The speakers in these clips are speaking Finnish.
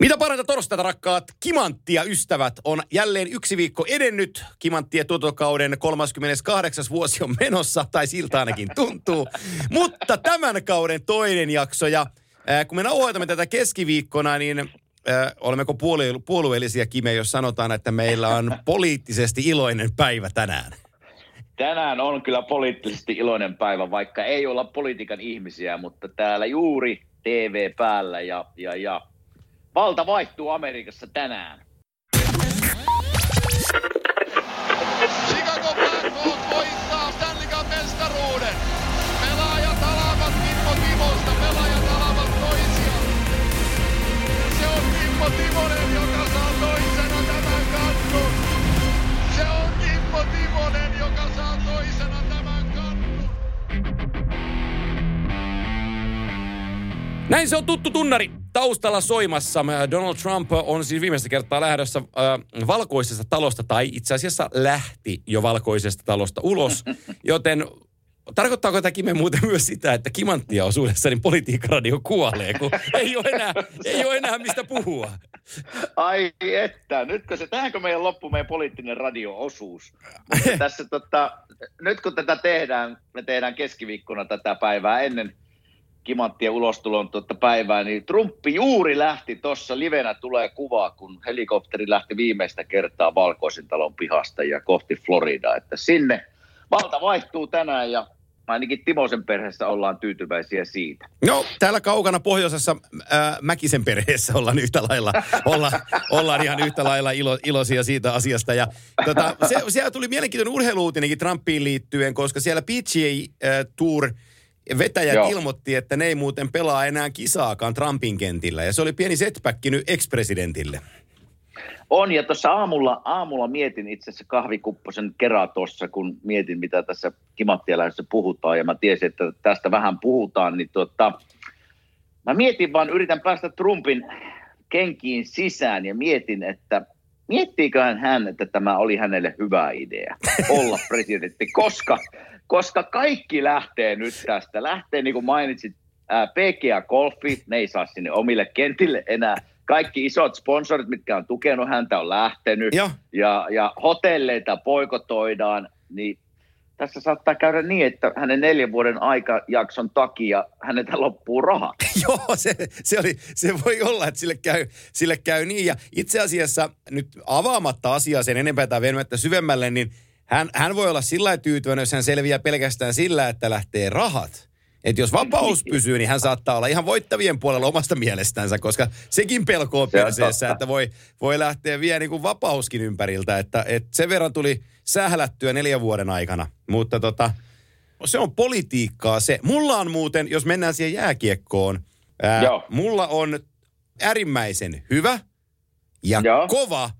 Mitä parhaita torstaita, rakkaat Kimanttia ystävät, on jälleen yksi viikko edennyt. Kimanttien tuotokauden 38. vuosi on menossa, tai siltä ainakin tuntuu. Mutta tämän kauden toinen jakso, ja äh, kun me nauhoitamme tätä keskiviikkona, niin äh, olemmeko puolue- puolueellisia Kime, jos sanotaan, että meillä on poliittisesti iloinen päivä tänään? Tänään on kyllä poliittisesti iloinen päivä, vaikka ei olla politiikan ihmisiä, mutta täällä juuri TV päällä ja, ja, ja valta vaihtuu Amerikassa tänään. Chicago Blackhawks voittaa Stanley Cup mestaruuden. Pelaajat alavat Kimmo Timosta, pelaajat alavat toisiaan. Se on Kimmo Timonen, joka saa toisena tämän kannun. Se on Kimmo Timonen, joka saa toisena tämän kannun. Näin se on tuttu tunnari taustalla soimassa. Donald Trump on siis viimeistä kertaa lähdössä äh, valkoisesta talosta, tai itse asiassa lähti jo valkoisesta talosta ulos. Joten tarkoittaako tämä Kime muuten myös sitä, että Kimanttia osuudessa niin politiikkaradio kuolee, kun ei ole enää, ei ole enää mistä puhua? Ai että, nytkö se, tähänkö meidän loppu meidän poliittinen radio-osuus? Mutta tässä tota, nyt kun tätä tehdään, me tehdään keskiviikkona tätä päivää ennen kimanttien ulostulon tuota päivää, niin Trumpi juuri lähti tuossa, livenä tulee kuva, kun helikopteri lähti viimeistä kertaa Valkoisen talon pihasta ja kohti Floridaa, että sinne valta vaihtuu tänään ja ainakin Timosen perheessä ollaan tyytyväisiä siitä. No, täällä kaukana pohjoisessa ää, Mäkisen perheessä ollaan yhtä lailla, olla, ollaan ihan yhtä lailla ilo, iloisia siitä asiasta. Ja, tota, se, siellä tuli mielenkiintoinen urheiluutinenkin Trumpiin liittyen, koska siellä PGA ää, Tour vetäjät Joo. ilmoitti, että ne ei muuten pelaa enää kisaakaan Trumpin kentillä. Ja se oli pieni setback nyt ex-presidentille. On, ja tuossa aamulla, aamulla mietin itse asiassa kahvikupposen kerran tuossa, kun mietin, mitä tässä kimattialähdössä puhutaan, ja mä tiesin, että tästä vähän puhutaan, niin tota, mä mietin vaan, yritän päästä Trumpin kenkiin sisään, ja mietin, että miettiiköhän hän, että tämä oli hänelle hyvä idea olla presidentti, koska, koska kaikki lähtee nyt tästä. Lähtee, niin kuin mainitsit, PGA Golfi, ne ei saa sinne omille kentille enää. Kaikki isot sponsorit, mitkä on tukenut häntä, on lähtenyt. Joo. Ja, ja hotelleita poikotoidaan, niin tässä saattaa käydä niin, että hänen neljän vuoden aikajakson takia häneltä loppuu rahat. Joo, se, se, oli, se voi olla, että sille käy, sille käy niin. Ja itse asiassa nyt avaamatta asiaa sen enempää tai venymättä syvemmälle, niin hän, hän voi olla sillä tyytyväinen, jos hän selviää pelkästään sillä, että lähtee rahat. Että jos vapaus pysyy, niin hän saattaa olla ihan voittavien puolella omasta mielestänsä, koska sekin pelko on Se on perseessä, että voi, voi lähteä vielä niin kuin vapauskin ympäriltä. Että, että sen verran tuli sählättyä neljän vuoden aikana. Mutta tota, se on politiikkaa se. Mulla on muuten, jos mennään siihen jääkiekkoon, ää, Joo. mulla on äärimmäisen hyvä ja Joo. kova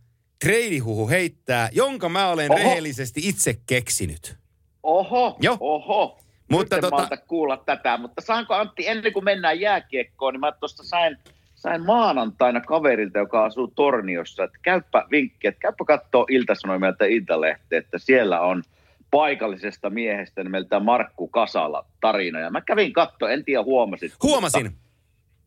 treidihuhu heittää, jonka mä olen Oho. rehellisesti itse keksinyt. Oho, Joo. oho. Mutta Nyt en tota- kuulla tätä, mutta saanko Antti, ennen kuin mennään jääkiekkoon, niin mä tuosta sain, sain maanantaina kaverilta, joka asuu Torniossa, että käyppä vinkki, että käyppä kattoo Ilta-Sanomia tai Iltalehti, että siellä on paikallisesta miehestä nimeltä Markku Kasala tarina. Ja mä kävin katsoa, en tiedä huomasit. Huomasin. Mutta,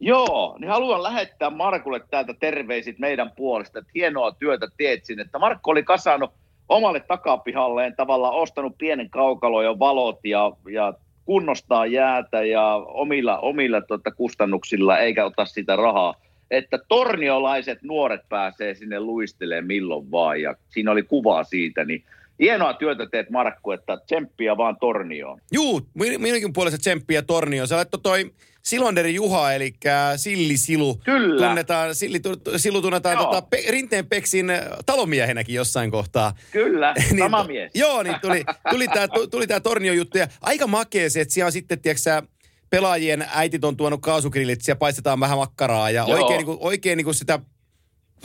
joo, niin haluan lähettää Markulle täältä terveisit meidän puolesta, että hienoa työtä teet sinne. Että Markku oli kasannut omalle takapihalleen tavallaan ostanut pienen kaukalon ja valot ja, ja kunnostaa jäätä ja omilla, omilla tota, kustannuksilla eikä ota sitä rahaa. Että torniolaiset nuoret pääsee sinne luistelemaan milloin vaan ja siinä oli kuva siitä, niin hienoa työtä teet Markku, että tsemppiä vaan tornioon. Juu, min- minunkin puolesta tsemppiä Tornio. Sä laittoi toi Silonderi Juha, eli Silli Silu. Kyllä. Tunnetaan, Silli, Silu tunnetaan Joo. tota, Pe- Rinteen Peksin äh, talomiehenäkin jossain kohtaa. Kyllä, sama to- mies. Joo, niin tuli, tuli tämä tuli tää Tornio-juttu. Ja aika makea se, että siellä on sitten, tiedätkö pelaajien äitit on tuonut kaasugrillit, siellä paistetaan vähän makkaraa ja Joo. oikein, niin kuin, oikein niin kuin sitä,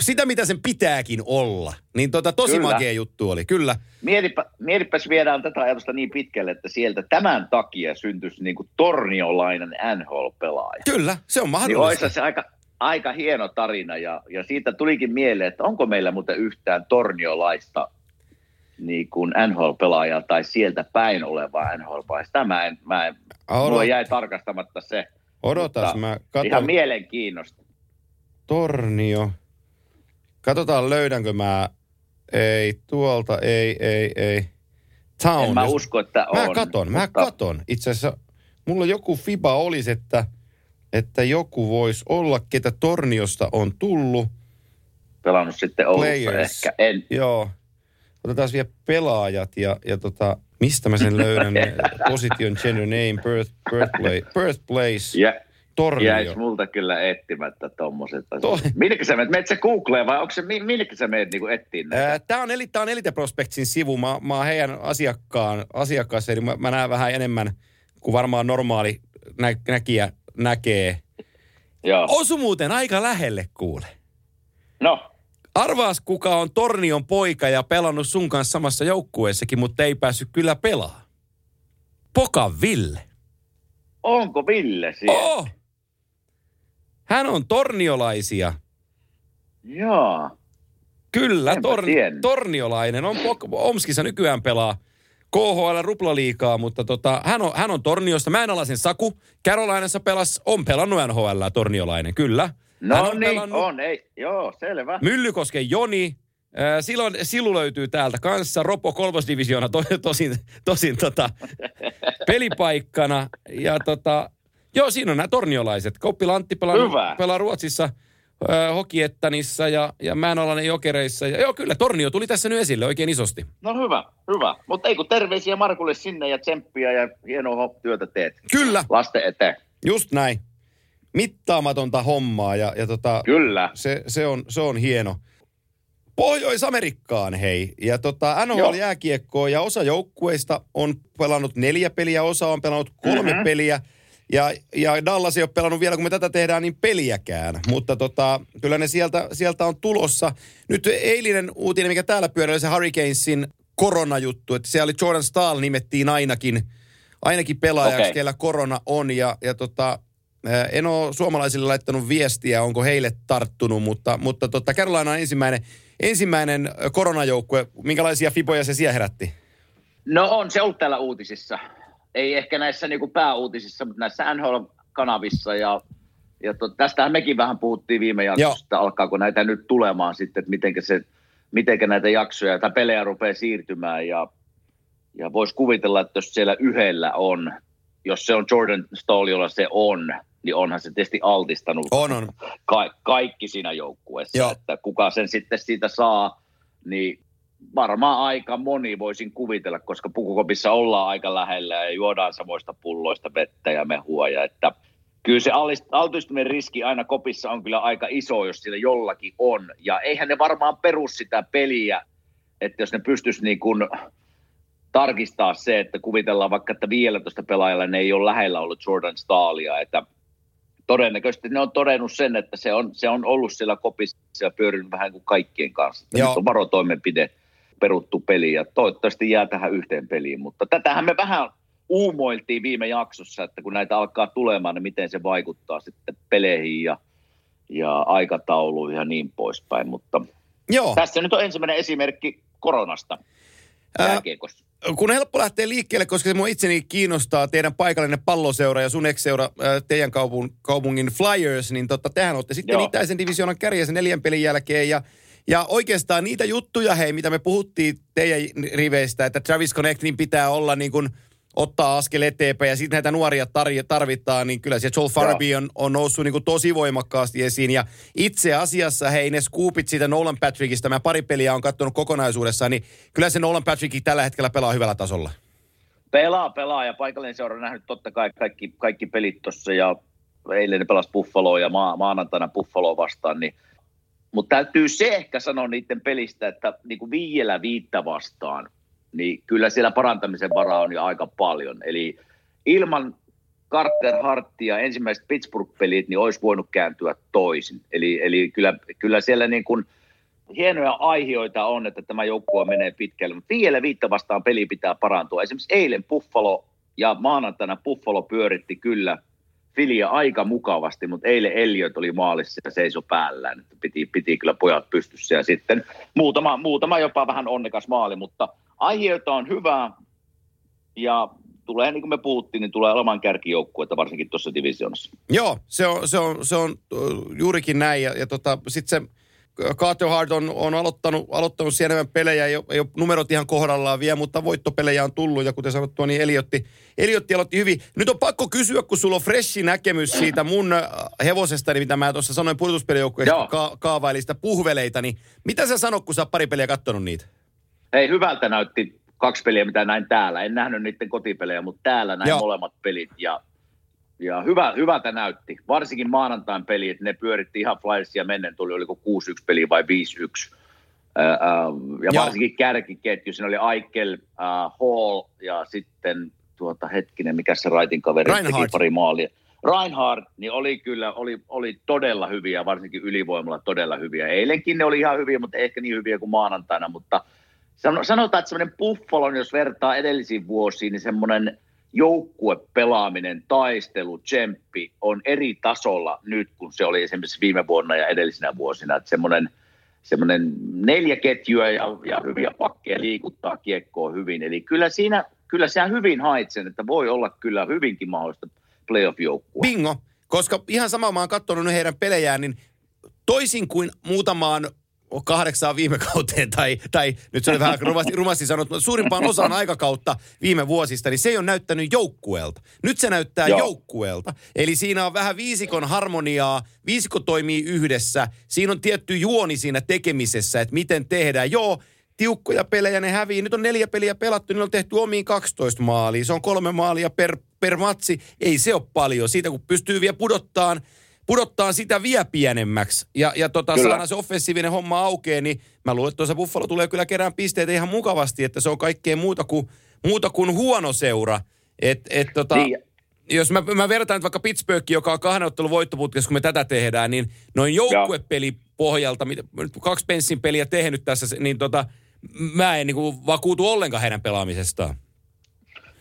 sitä, mitä sen pitääkin olla. Niin tota, tosi Kyllä. makea juttu oli, kyllä. Mietipä, mietipäs viedään tätä ajatusta niin pitkälle, että sieltä tämän takia syntyisi niin kuin torniolainen NHL-pelaaja. Kyllä, se on Niin mahdollista. olisi se aika, aika hieno tarina ja, ja siitä tulikin mieleen, että onko meillä muuten yhtään torniolaista niin kuin NHL-pelaajaa tai sieltä päin olevaa NHL-pelaajaa. Sitä mä en, mä en, mulla jäi tarkastamatta se. Odotas, mä katon. Ihan mielenkiinnosta. Tornio. Katsotaan löydänkö mä. Ei, tuolta, ei, ei, ei. Town. En mä usko, että on. Mä katon, mä mutta- katon. Itse asiassa mulla joku fiba olisi, että, että joku voisi olla, ketä Torniosta on tullut. pelannut sitten Oulussa Players. ehkä. En, Joo. Otetaan vielä pelaajat ja, ja tota, mistä mä sen löydän? Position, gender, name, birth, birthplace, birthplace ja, Tornio. jäis multa kyllä etsimättä tommoset To-. Minnekä sä menet? Menet sä Googleen vai onko se, mi- minnekä sä menet niinku etsiin näitä? Tämä on, eli, tää on Elite Prospectsin sivu. Mä, mä oon heidän asiakkaan, asiakkaassa, eli mä, mä näen vähän enemmän kuin varmaan normaali nä, näkijä näkee. Joo. Osu muuten aika lähelle, kuule. No, Arvaas, kuka on Tornion poika ja pelannut sun kanssa samassa joukkueessakin, mutta ei päässyt kyllä pelaa. Poka Ville. onko Ville siellä? Oh! Hän on torniolaisia. Joo. Kyllä, Enpä tor- torniolainen. On Omskissa nykyään pelaa KHL ruplaliikaa, mutta tota, hän, on, hän on Torniosta. Mä en ala sen Saku. Carolinassa pelas, on pelannut NHL torniolainen, kyllä. No hän on niin, pelannut on. Ei, joo, selvä. Myllykosken Joni. Silloin Silu löytyy täältä kanssa. Ropo kolmosdivisioona to, tosin, tosin tota, pelipaikkana. Ja tota, joo, siinä on nämä torniolaiset. Koppi Lantti pelaa, Hyvä. pelaa Ruotsissa äh, Hokiettanissa ja, ja Mäenalainen Jokereissa. Ja joo, kyllä Tornio tuli tässä nyt esille oikein isosti. No hyvä, hyvä. Mutta ei kun terveisiä Markulle sinne ja tsemppiä ja hienoa työtä teet. Kyllä, Lasten eteen. just näin. Mittaamatonta hommaa ja, ja tota, Kyllä. se, se, on, se on hieno. Pohjois-Amerikkaan hei. Ja tota. NHL-jääkiekkoa ja osa joukkueista on pelannut neljä peliä, osa on pelannut kolme Mhm. peliä. Ja, ja Dallas ei ole pelannut vielä, kun me tätä tehdään, niin peliäkään. Mutta tota, kyllä ne sieltä, sieltä on tulossa. Nyt eilinen uutinen, mikä täällä pyörii, oli se Hurricanesin koronajuttu. Että siellä oli Jordan Stahl nimettiin ainakin, ainakin pelaajaksi, Okei. kellä korona on. Ja, ja tota, Ää, En ole suomalaisille laittanut viestiä, onko heille tarttunut, mutta, mutta tota, Carolina on ensimmäinen, ensimmäinen koronajoukkue. Minkälaisia fiboja se siellä herätti? No on se ollut täällä uutisissa. Ei ehkä näissä niinku pääuutisissa, mutta näissä NHL-kanavissa. Ja, ja to, tästähän mekin vähän puhuttiin viime jaksossa, että alkaako näitä nyt tulemaan sitten, että mitenkä, se, mitenkä näitä jaksoja tai pelejä rupeaa siirtymään. Ja, ja voisi kuvitella, että jos siellä yhdellä on, jos se on Jordan Stahl, jolla se on, niin onhan se tietysti altistanut On, on. ka- kaikki siinä joukkueessa. Joo. Että kuka sen sitten siitä saa, niin varmaan aika moni voisin kuvitella, koska pukukopissa ollaan aika lähellä ja juodaan samoista pulloista vettä ja mehua. Ja että kyllä se altistuminen riski aina kopissa on kyllä aika iso, jos sillä jollakin on. Ja eihän ne varmaan peru sitä peliä, että jos ne pystyisi niin kuin tarkistaa se, että kuvitellaan vaikka, että vielä tuosta pelaajalla ne ei ole lähellä ollut Jordan Stahlia, että todennäköisesti ne on todennut sen, että se on, se on ollut siellä kopissa ja pyörinyt vähän kuin kaikkien kanssa. Joo. Nyt on varotoimenpide peruttu peli ja toivottavasti jää tähän yhteen peliin, mutta tätähän me vähän uumoiltiin viime jaksossa, että kun näitä alkaa tulemaan, niin miten se vaikuttaa sitten peleihin ja, ja aikatauluihin ja niin poispäin, mutta Joo. tässä nyt on ensimmäinen esimerkki koronasta Ää, kun helppo lähteä liikkeelle, koska se mua itseni kiinnostaa teidän paikallinen palloseura ja sun ex-seura, teidän kaupun, kaupungin Flyers, niin tota, tehän olette sitten Joo. itäisen divisioonan kärjessä neljän pelin jälkeen ja ja oikeastaan niitä juttuja, hei, mitä me puhuttiin teidän riveistä, että Travis Connectin pitää olla niin kuin ottaa askel eteenpäin ja sitten näitä nuoria tar- tarvitaan, niin kyllä se Joel Farabee on, on noussut niin kuin tosi voimakkaasti esiin. Ja itse asiassa, hei, ne scoopit siitä Nolan Patrickista, mä pari peliä on katsonut kokonaisuudessaan, niin kyllä se Nolan Patrick tällä hetkellä pelaa hyvällä tasolla. Pelaa, pelaa ja paikallinen seura on nähnyt totta kai kaikki, kaikki pelit tuossa ja eilen ne pelasi Buffaloa ja maa, maanantaina Buffaloa vastaan, niin mutta täytyy se ehkä sanoa niiden pelistä, että niin kuin viidellä viittä vastaan, niin kyllä siellä parantamisen varaa on jo aika paljon. Eli ilman Carter Harttia ensimmäiset Pittsburgh-pelit, niin olisi voinut kääntyä toisin. Eli, eli kyllä, kyllä siellä niin kuin hienoja aihioita on, että tämä joukkue menee pitkälle, mutta viidellä viittä vastaan peli pitää parantua. Esimerkiksi eilen Buffalo ja maanantaina Buffalo pyöritti kyllä Filia aika mukavasti, mutta eilen Elliot oli maalissa ja seisoi päällään. Piti, piti kyllä pojat pystyssä ja sitten muutama, muutama jopa vähän onnekas maali, mutta aiheita on hyvää ja tulee, niin kuin me puhuttiin, niin tulee olemaan kärkijoukkuetta varsinkin tuossa divisioonassa. Joo, se on, se on, se on juurikin näin. Ja, ja tota, sitten se Carter Hart on, on aloittanut, aloittanut siellä enemmän pelejä, ei ole, ei ole numerot ihan kohdallaan vielä, mutta voittopelejä on tullut ja kuten sanottua, niin Eliotti, Eliotti aloitti hyvin. Nyt on pakko kysyä, kun sulla on freshi näkemys siitä mun hevosesta, niin mitä mä tuossa sanoin pudotuspelijoukkueesta ka- kaavailista puhveleita, niin mitä sä sanot, kun sä oot pari peliä kattonut niitä? Hei, hyvältä näytti kaksi peliä, mitä näin täällä. En nähnyt niiden kotipelejä, mutta täällä näin Joo. molemmat pelit ja ja hyvä, hyvältä näytti. Varsinkin maanantain peli, että ne pyöritti ihan Flyersia mennen, tuli oliko 6-1 peli vai 5-1. ja ja varsinkin kärkiketju, siinä oli Aikel, uh, Hall ja sitten tuota hetkinen, mikä se Raitin kaveri Reinhardt. teki pari maalia. Reinhardt, niin oli kyllä, oli, oli todella hyviä, varsinkin ylivoimalla todella hyviä. Eilenkin ne oli ihan hyviä, mutta ehkä niin hyviä kuin maanantaina, mutta sanotaan, että semmoinen Buffalo, jos vertaa edellisiin vuosiin, niin semmoinen joukkuepelaaminen, taistelu, tsemppi on eri tasolla nyt, kun se oli esimerkiksi viime vuonna ja edellisinä vuosina. Että semmoinen, semmoinen neljä ketjua ja, ja hyviä pakkeja liikuttaa kiekkoa hyvin. Eli kyllä siinä, kyllä sehän hyvin haitsen, että voi olla kyllä hyvinkin mahdollista playoff-joukkua. Bingo, koska ihan sama mä oon katsonut heidän pelejään, niin toisin kuin muutamaan kahdeksaan viime kauteen, tai, tai nyt se oli vähän rumasti, rumasti sanottu, mutta suurimpaan osaan aikakautta viime vuosista, niin se ei ole näyttänyt joukkueelta. Nyt se näyttää Joo. joukkueelta. Eli siinä on vähän viisikon harmoniaa, viisikko toimii yhdessä, siinä on tietty juoni siinä tekemisessä, että miten tehdään. Joo, tiukkoja pelejä ne hävii. Nyt on neljä peliä pelattu, niin on tehty omiin 12 maalia. Se on kolme maalia per, per matsi. Ei se ole paljon. Siitä kun pystyy vielä pudottaan pudottaa sitä vielä pienemmäksi ja, ja tota, saadaan se offensiivinen homma aukeaa, niin mä luulen, että tuossa Buffalo tulee kyllä kerään pisteitä ihan mukavasti, että se on kaikkea muuta kuin, muuta kuin huono seura. Et, et, tota, niin. Jos mä, mä vertaan vaikka Pittsburgh, joka on kahden ottelun voittoputkessa, kun me tätä tehdään, niin noin joukkuepeli pohjalta, mitä kaksi penssin peliä tehnyt tässä, niin tota, mä en niin kuin vakuutu ollenkaan heidän pelaamisestaan.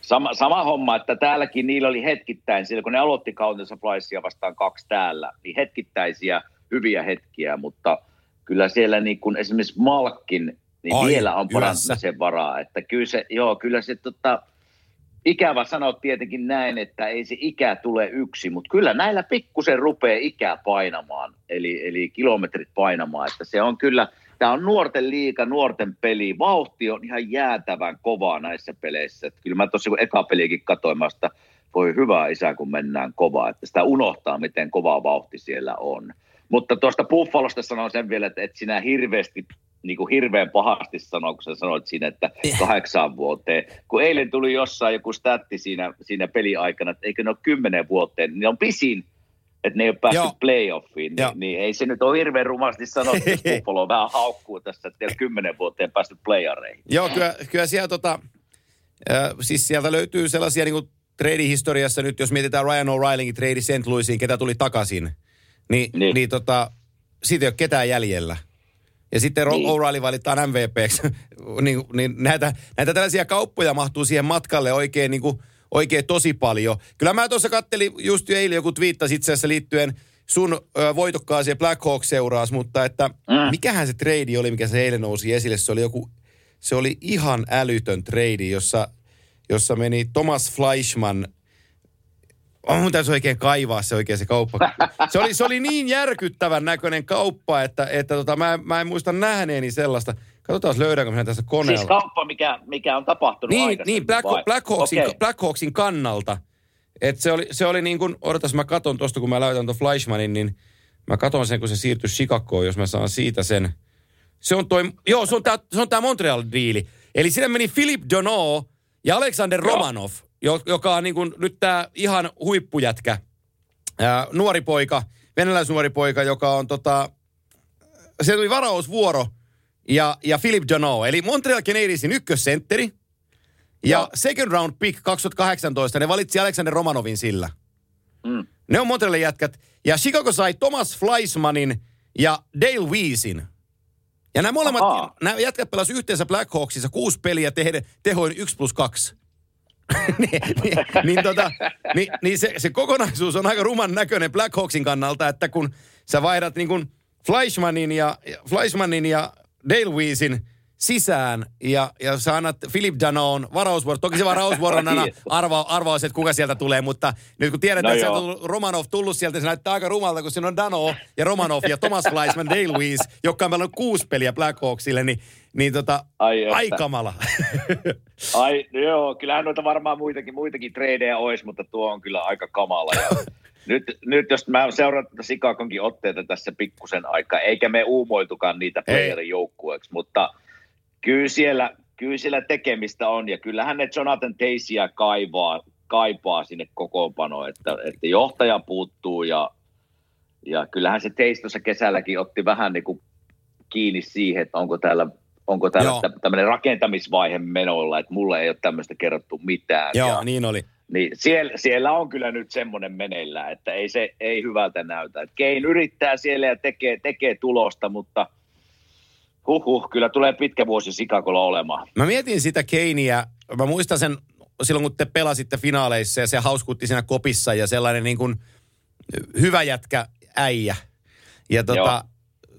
Sama, sama homma, että täälläkin niillä oli hetkittäin, silloin kun ne aloitti kautensa Flysia vastaan kaksi täällä, niin hetkittäisiä hyviä hetkiä, mutta kyllä siellä niin kun esimerkiksi Malkin, niin Ai, vielä on parantamisen varaa. Että kyllä se, joo, kyllä se tota, ikävä sanoa tietenkin näin, että ei se ikä tule yksi, mutta kyllä näillä pikkusen rupeaa ikää painamaan, eli, eli kilometrit painamaan, että se on kyllä – tämä on nuorten liika, nuorten peli. Vauhti on ihan jäätävän kovaa näissä peleissä. Että kyllä mä tuossa kun eka peliäkin katsoin, mä sitä, voi hyvä isä, kun mennään kovaa. Että sitä unohtaa, miten kova vauhti siellä on. Mutta tuosta Buffalosta sanon sen vielä, että et sinä hirveästi niin kuin hirveän pahasti sanoa, kun sä sanoit siinä, että kahdeksaan vuoteen. Kun eilen tuli jossain joku statti siinä, siinä peliaikana, että eikö ne ole kymmenen vuoteen, niin ne on pisin että ne ei ole päässyt Joo. playoffiin, niin, niin, ei se nyt ole hirveän rumasti sanottu, että Buffalo vähän haukkuu tässä, että ei kymmenen vuoteen päässyt playareihin. Joo, kyllä, kyllä siellä tota, äh, siis sieltä löytyy sellaisia niin kuin trade-historiassa nyt, jos mietitään Ryan O'Reillyn trade St. Louisiin, ketä tuli takaisin, niin, niin. niin tota, siitä ei ole ketään jäljellä. Ja sitten niin. O'Reilly valitaan MVPksi. niin, niin näitä, näitä tällaisia kauppoja mahtuu siihen matkalle oikein niin kuin – oikein tosi paljon. Kyllä mä tuossa kattelin just jo eilen joku twiittasi itse asiassa liittyen sun ö, voitokkaaseen Black Hawk-seuraas, mutta että mm. mikähän se trade oli, mikä se eilen nousi esille. Se oli joku, se oli ihan älytön trade, jossa, jossa meni Thomas Fleischmann on mun täytyy oikein kaivaa se oikein se kauppa. Se oli, se oli niin järkyttävän näköinen kauppa, että, että tota, mä, mä en muista nähneeni sellaista. Katsotaan, löydäänkö minä tässä koneella. Siis kauppa, mikä, mikä on tapahtunut Niin, niin Black, Black, Hawksin, okay. Black Hawksin kannalta. Et se oli, se oli niin kuin, odotas mä katon tuosta, kun mä laitan tuon Fleischmanin, niin mä katon sen, kun se siirtyi Chicagoon, jos mä saan siitä sen. Se on toi, joo, se on tää, se on tää Montreal-diili. Eli sinne meni Philip Dono ja Alexander joo. Romanov, joka on niin kuin nyt tää ihan huippujätkä. Ää, nuori poika, venäläisnuori poika, joka on tota, se tuli varausvuoro ja, ja Philip Jano, eli Montreal Canadiensin ykkössentteri. Ja no. second round pick 2018, ne valitsi Alexander Romanovin sillä. Mm. Ne on Montrealin jätkät. Ja Chicago sai Thomas Fleischmanin ja Dale Weesin. Ja nämä molemmat, Aha. nämä jätkät pelasivat yhteensä Black Hawksissa kuusi peliä tehden, tehoin 1 plus 2. niin, niin, niin, tota, niin, niin se, se kokonaisuus on aika ruman näköinen Black Hawksin kannalta, että kun sä vaihdat niin kuin Fleischmanin ja, Fleischmanin ja Dale Weesin sisään ja, ja sä annat Philip Danon varausvuoro. Toki se varausvuoro on aina arva, arvaus, että kuka sieltä tulee, mutta nyt kun tiedetään, no että sieltä on Romanov tullut sieltä, se näyttää aika rumalta, kun siinä on Dano ja Romanov ja Thomas Fleischman, Dale Weiss, joka on pelannut kuusi peliä Blackhawksille, niin, niin tota, ai, ai kamala. ai, no joo, kyllähän noita varmaan muitakin, muitakin tradeja olisi, mutta tuo on kyllä aika kamala. Ja nyt, nyt jos mä seuraan tätä Sikakonkin otteita tässä pikkusen aikaa, eikä me uumoitukaan niitä playerin joukkueeksi, mutta kyllä siellä, kyllä siellä tekemistä on, ja kyllähän ne Jonathan Teisiä kaivaa, kaipaa sinne kokoonpanoon, että, että johtaja puuttuu, ja, ja kyllähän se Teis tuossa kesälläkin otti vähän niin kuin kiinni siihen, että onko täällä onko täällä tämmöinen rakentamisvaihe menolla, että mulle ei ole tämmöistä kerrottu mitään. Joo, ja, niin oli. Niin siellä, siellä on kyllä nyt semmoinen meneillään, että ei se ei hyvältä näytä. Et Kein yrittää siellä ja tekee, tekee tulosta, mutta huhhuh, kyllä tulee pitkä vuosi Sikakolla olemaan. Mä mietin sitä Keiniä, mä muistan sen silloin kun te pelasitte finaaleissa ja se hauskutti siinä kopissa ja sellainen niin kuin hyvä jätkä äijä. Ja tota,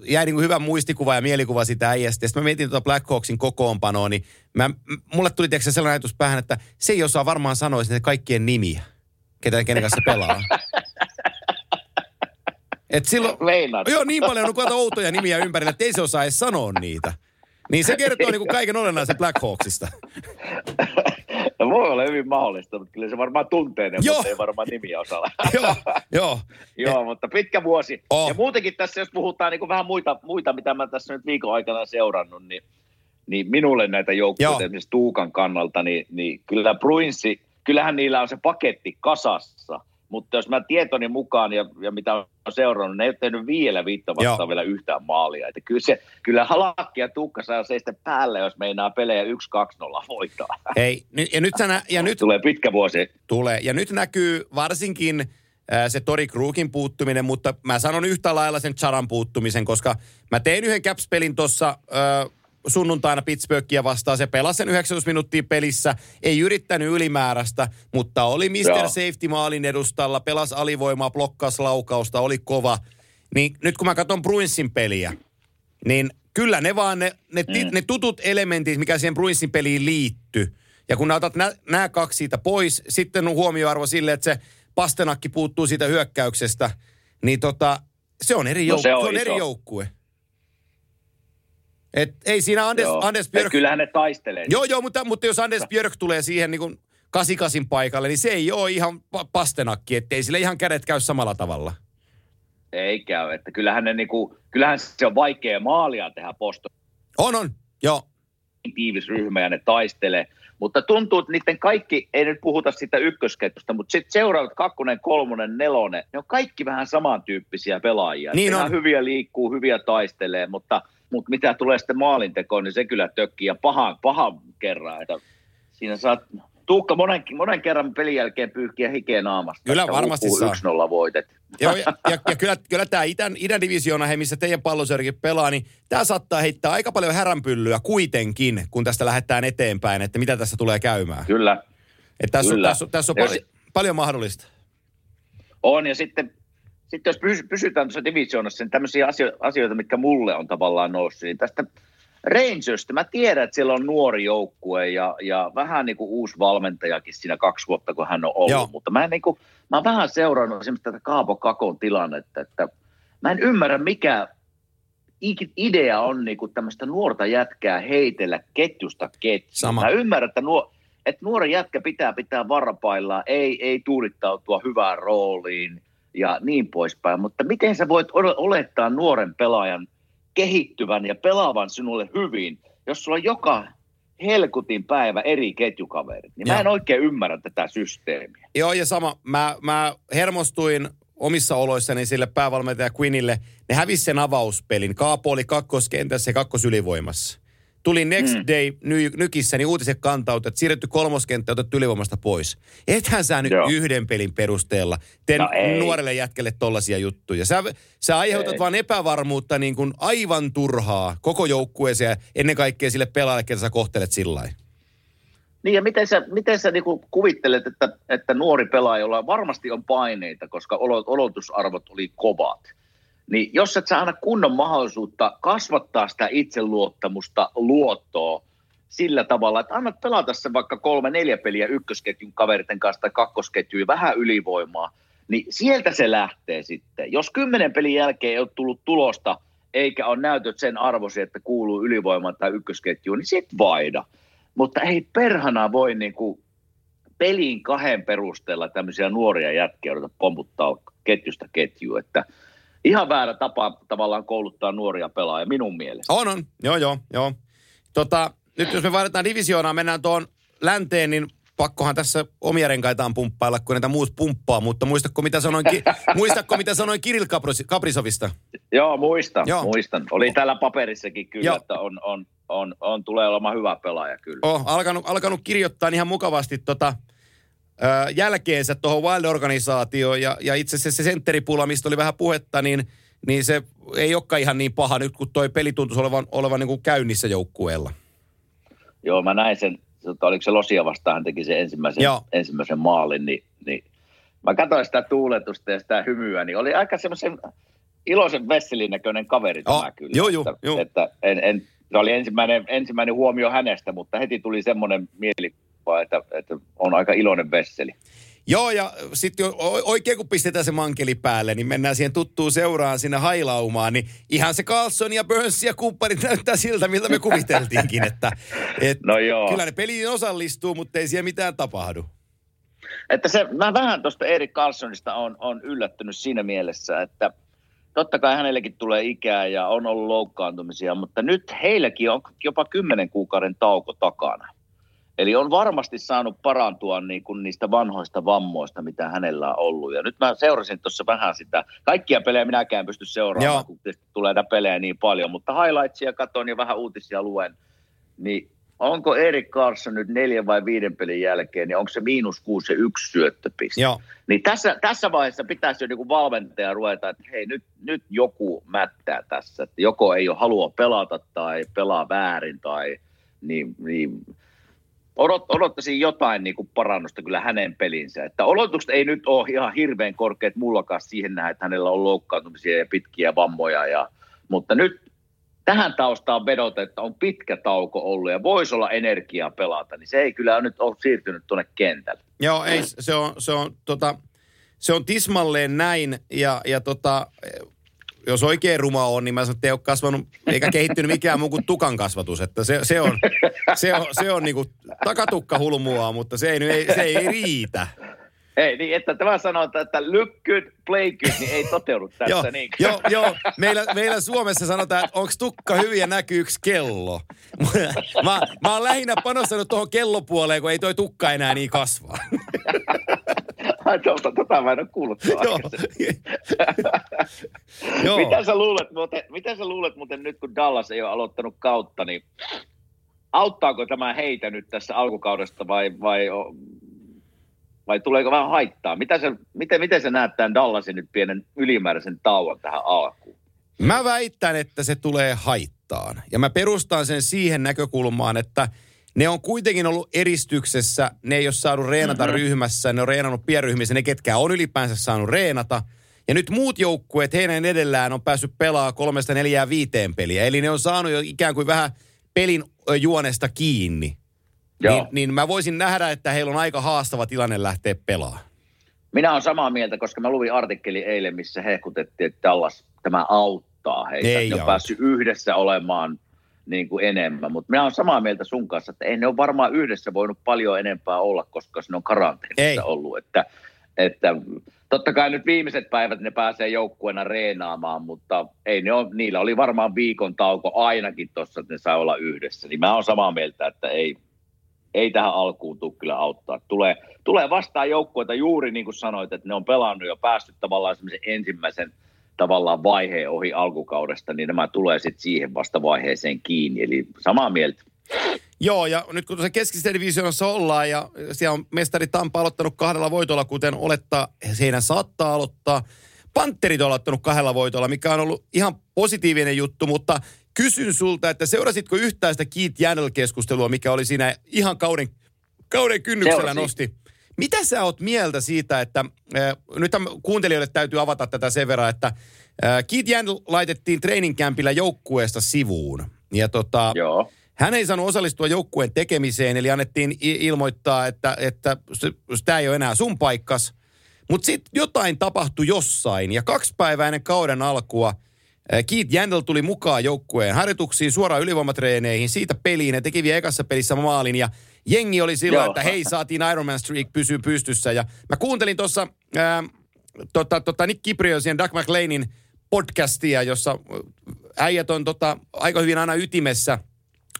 jäi niin kuin hyvä muistikuva ja mielikuva sitä äijästä. Sitten mä mietin tuota Black Hawksin kokoonpanoa, niin mä, mulle tuli tietysti sellainen ajatus päähän, että se ei osaa varmaan sanoa sinne kaikkien nimiä, ketä, kenen kanssa pelaa. Et silloin, Meinaat. Joo, niin paljon on outoja nimiä ympärillä, että ei se osaa edes sanoa niitä. Niin se kertoo niin kuin kaiken olennaisen Black Hawksista. No voi olla hyvin mahdollista, mutta kyllä se varmaan tuntee ne, joo. mutta ei varmaan nimiä osalla. joo, joo. joo, mutta pitkä vuosi. Oh. Ja muutenkin tässä, jos puhutaan niin kuin vähän muita, muita, mitä mä tässä nyt viikon aikana seurannut, niin, niin minulle näitä joukkueita esimerkiksi Tuukan kannalta, niin, niin kyllä Bruinsi, kyllähän niillä on se paketti kasassa. Mutta jos mä tietoni mukaan ja, ja mitä on seurannut, ne ei ole tehnyt vielä viittä vastaan vielä yhtään maalia. Että kyllä, se, kyllä Halakki ja Tuukka saa seistä päälle, jos meinaa pelejä 1-2-0 voittaa. Hei, ja nyt, sä ja nyt tulee pitkä vuosi. Tulee, ja nyt näkyy varsinkin äh, se Tori Kruukin puuttuminen, mutta mä sanon yhtä lailla sen Charan puuttumisen, koska mä tein yhden Caps-pelin tuossa äh, sunnuntaina Pittsburghia vastaan. Se pelasi sen 90 minuuttia pelissä, ei yrittänyt ylimääräistä, mutta oli Mr. Joo. Safety maalin edustalla, pelasi alivoimaa, blokkas laukausta, oli kova. Niin nyt kun mä katson Bruinsin peliä, niin kyllä ne vaan ne, ne, mm. ne tutut elementit, mikä siihen Bruinsin peliin liittyy. Ja kun otat nämä kaksi siitä pois, sitten on huomioarvo sille, että se pastenakki puuttuu siitä hyökkäyksestä, niin tota, se on eri, no, jouk- se on, se on eri joukkue. Et ei siinä Anders, joo. Anders Björk... kyllähän ne taistelee. Joo, joo, mutta, mutta jos Anders Björk tulee siihen niin kuin 88 paikalle, niin se ei ole ihan pastenakki, ettei sille ihan kädet käy samalla tavalla. Ei käy, että kyllähän, ne niinku, kyllähän se on vaikea maalia tehdä posto. On, on, joo. Tiivis ryhmä ja ne taistelee. Mutta tuntuu, että niiden kaikki, ei nyt puhuta sitä ykkösketjusta, mutta sitten seuraavat kakkonen, kolmonen, nelonen, ne on kaikki vähän samantyyppisiä pelaajia. Niin on. hyviä liikkuu, hyviä taistelee, mutta – mutta mitä tulee sitten maalintekoon, niin se kyllä tökkii ja pahan, pahan kerran. Että siinä saat Tuukka monen, monen kerran pelin jälkeen pyyhkiä hikeä naamasta. Kyllä varmasti saa. 1-0 voitet. Joo, ja, ja, ja kyllä, kyllä tämä idän, idän divisioona, he, missä teidän pallosörkin pelaa, niin tämä saattaa heittää aika paljon häränpyllyä kuitenkin, kun tästä lähdetään eteenpäin, että mitä tässä tulee käymään. Kyllä. Että tässä, kyllä. On, tässä, tässä on pal- paljon mahdollista. On, ja sitten sitten jos pysytään tuossa divisioonassa, niin tämmöisiä asioita, mitkä mulle on tavallaan noussut, niin tästä Rangersista, mä tiedän, että siellä on nuori joukkue ja, ja vähän niin kuin uusi valmentajakin siinä kaksi vuotta, kun hän on ollut, Joo. mutta mä, en niin kuin, mä oon vähän seurannut esimerkiksi tätä Kaapo Kakon tilannetta, että mä en ymmärrä, mikä idea on niin kuin tämmöistä nuorta jätkää heitellä ketjusta ketjuun. Sama. Mä ymmärrän, että, nuo, että nuori jätkä pitää pitää varpaillaan, ei, ei tuudittautua hyvään rooliin, ja niin poispäin. Mutta miten sä voit olettaa nuoren pelaajan kehittyvän ja pelaavan sinulle hyvin, jos sulla on joka helkutin päivä eri ketjukaverit. Niin mä en oikein ymmärrä tätä systeemiä. Joo, ja sama. Mä, mä hermostuin omissa oloissani sille päävalmentaja Quinnille. Ne hävisi sen avauspelin. Kaapo oli kakkoskentässä ja kakkosylivoimassa. Tuli Next mm. Day ny, Nykissä, niin uutiset kantaut, että siirretty kolmoskenttä otettu ylivoimasta pois. Ethän sä nyt Joo. yhden pelin perusteella tee no nuorelle jätkelle tollaisia juttuja. Sä, sä aiheutat ei. vaan epävarmuutta niin kuin aivan turhaa koko joukkueeseen ja ennen kaikkea sille pelaajalle, ketä sä kohtelet sillä Niin ja miten sä, miten sä niinku kuvittelet, että, että nuori pelaaja, jolla varmasti on paineita, koska olotusarvot oli kovat, niin jos et saa aina kunnon mahdollisuutta kasvattaa sitä itseluottamusta, luottoa sillä tavalla, että annat pelata se vaikka kolme, neljä peliä ykkösketjun kaveriten kanssa tai kakkosketjuun vähän ylivoimaa, niin sieltä se lähtee sitten. Jos kymmenen pelin jälkeen ei ole tullut tulosta, eikä ole näytöt sen arvoisia, että kuuluu ylivoimaan tai ykkösketjuun, niin sit vaida. Mutta ei perhana voi niin kuin pelin kahden perusteella tämmöisiä nuoria jätkiä odota pomputtaa ketjusta ketjuun, että ihan väärä tapa tavallaan kouluttaa nuoria pelaajia minun mielestä. On, on. Joo, joo, joo. Tota, nyt jos me vaihdetaan divisioonaa, mennään tuon länteen, niin pakkohan tässä omia renkaitaan pumppailla, kun näitä muut pumppaa, mutta muistatko mitä sanoin, ki- muistatko, mitä sanoin Kirill Kaprisovista? Joo, muistan, Joo. muistan. Oli täällä paperissakin kyllä, Joo. että on, on, on, on, tulee olemaan hyvä pelaaja kyllä. Oh, alkanut, alkanut kirjoittaa ihan mukavasti tota, jälkeensä tuohon Wild-organisaatioon ja, ja itse asiassa se sentteripula, mistä oli vähän puhetta, niin, niin se ei olekaan ihan niin paha nyt, kun toi peli tuntuisi olevan, olevan niin kuin käynnissä joukkueella. Joo, mä näin sen, tota, oliko se Losia vastaan, hän teki sen ensimmäisen, Joo. ensimmäisen maalin, niin, niin mä katsoin sitä tuuletusta ja sitä hymyä, niin oli aika semmoisen iloisen vesselin näköinen kaveri oh, tämä kyllä. Joo, joo, että, että en, en, se oli ensimmäinen, ensimmäinen huomio hänestä, mutta heti tuli semmoinen mielikuva, että, että on aika iloinen vesseli. Joo, ja sitten oikein kun pistetään se mankeli päälle, niin mennään siihen tuttuun seuraan sinne hailaumaan, niin ihan se Carlson ja Burns ja kumppanit näyttää siltä, miltä me kuviteltiinkin, että et no joo. kyllä ne peliin osallistuu, mutta ei siellä mitään tapahdu. Että se, mä vähän tuosta Erik Carlsonista on, on yllättynyt siinä mielessä, että totta kai hänellekin tulee ikää ja on ollut loukkaantumisia, mutta nyt heilläkin on jopa kymmenen kuukauden tauko takana. Eli on varmasti saanut parantua niin kuin niistä vanhoista vammoista, mitä hänellä on ollut. Ja nyt mä seurasin tuossa vähän sitä. Kaikkia pelejä minäkään pysty seuraamaan, Joo. kun tulee näitä pelejä niin paljon. Mutta highlightsia katon ja vähän uutisia luen. Niin onko Erik Carlson nyt neljän vai viiden pelin jälkeen, niin onko se miinus kuusi ja yksi syöttöpiste? Joo. Niin tässä, tässä vaiheessa pitäisi jo niin valmentaja ruveta, että hei nyt, nyt joku mättää tässä. Että joko ei ole halua pelata tai pelaa väärin tai niin, niin odot, odottaisin jotain niin kuin parannusta kyllä hänen pelinsä. Että odotukset ei nyt ole ihan hirveän korkeat mullakaan siihen nähdä, että hänellä on loukkaantumisia ja pitkiä vammoja. Ja, mutta nyt tähän taustaan vedota, että on pitkä tauko ollut ja voisi olla energiaa pelata, niin se ei kyllä nyt ole siirtynyt tuonne kentälle. Joo, ei, se on, se on, tota, se on tismalleen näin ja, ja tota, jos oikein ruma on, niin mä sanon, että ei ole kasvanut eikä kehittynyt mikään muu kuin tukan kasvatus. Että se, se on, se on, se on niinku takatukka hulmua, mutta se ei, ei, se ei riitä. Ei, niin että tämä sanoo, että look good, play good, niin ei toteudu tässä. joo, niin. joo, joo. Meillä, meillä Suomessa sanotaan, että onko tukka hyvin ja näkyy yksi kello. mä, mä oon lähinnä panostanut tuohon kellopuoleen, kun ei toi tukka enää niin kasvaa. Ai tuota, tota mä en ole kuullut Joo. mitä, sä luulet, muuten, mitä sä luulet muuten nyt, kun Dallas ei ole aloittanut kautta, niin auttaako tämä heitä nyt tässä alkukaudesta vai, vai, vai tuleeko vähän haittaa? Mitä se, miten, miten sä näet tämän Dallasin nyt pienen ylimääräisen tauon tähän alkuun? Mä väitän, että se tulee haittaan. Ja mä perustan sen siihen näkökulmaan, että – ne on kuitenkin ollut eristyksessä, ne ei ole saanut reenata mm-hmm. ryhmässä, ne on reenannut pienryhmissä, ne ketkä on ylipäänsä saanut reenata. Ja nyt muut joukkueet heidän edellään on päässyt pelaamaan kolmesta neljää viiteen peliä. Eli ne on saanut jo ikään kuin vähän pelin juonesta kiinni. Joo. Niin, niin mä voisin nähdä, että heillä on aika haastava tilanne lähteä pelaamaan. Minä olen samaa mieltä, koska mä luin artikkeli eilen, missä hehkutettiin, että Dallas tämä auttaa heitä. Ei ne on päässyt yhdessä olemaan niin kuin enemmän. Mutta minä olen samaa mieltä sun kanssa, että ei ne ole varmaan yhdessä voinut paljon enempää olla, koska ne on karanteenissa ollut. Että, että totta kai nyt viimeiset päivät ne pääsee joukkueena reenaamaan, mutta ei ne ole, niillä oli varmaan viikon tauko ainakin tuossa, että ne sai olla yhdessä. Niin mä olen samaa mieltä, että ei, ei tähän alkuun tule kyllä auttaa. Tulee, tulee vastaan joukkueita juuri niin kuin sanoit, että ne on pelannut jo päässyt tavallaan ensimmäisen – tavallaan vaiheen ohi alkukaudesta, niin nämä tulee sitten siihen vasta vaiheeseen kiinni. Eli samaa mieltä. Joo, ja nyt kun tuossa keskisessä divisioonassa ollaan ja siellä on mestari Tampa aloittanut kahdella voitolla, kuten olettaa, siinä saattaa aloittaa. Panterit on aloittanut kahdella voitolla, mikä on ollut ihan positiivinen juttu, mutta kysyn sulta, että seurasitko yhtään sitä Keith Jandel-keskustelua, mikä oli siinä ihan kauden, kauden kynnyksellä Seurasin. nosti? Mitä sä oot mieltä siitä, että äh, nyt kuuntelijoille täytyy avata tätä sen verran, että Äh, Keith Yandel laitettiin treeninkämpillä joukkueesta sivuun. Ja tota, Joo. hän ei saanut osallistua joukkueen tekemiseen, eli annettiin ilmoittaa, että, että tämä ei ole enää sun paikkas. Mutta sitten jotain tapahtui jossain, ja kaksi päivää ennen kauden alkua Keith Yandel tuli mukaan joukkueen harjoituksiin, suoraan ylivoimatreeneihin, siitä peliin, ja teki vielä ekassa pelissä maalin, ja jengi oli sillä, Joo. että hei, saatiin Ironman Streak pysyy pystyssä, ja mä kuuntelin tuossa tota, tota Nick Kipriosin ja Doug McLeanin podcastia, jossa äijät on tota, aika hyvin aina ytimessä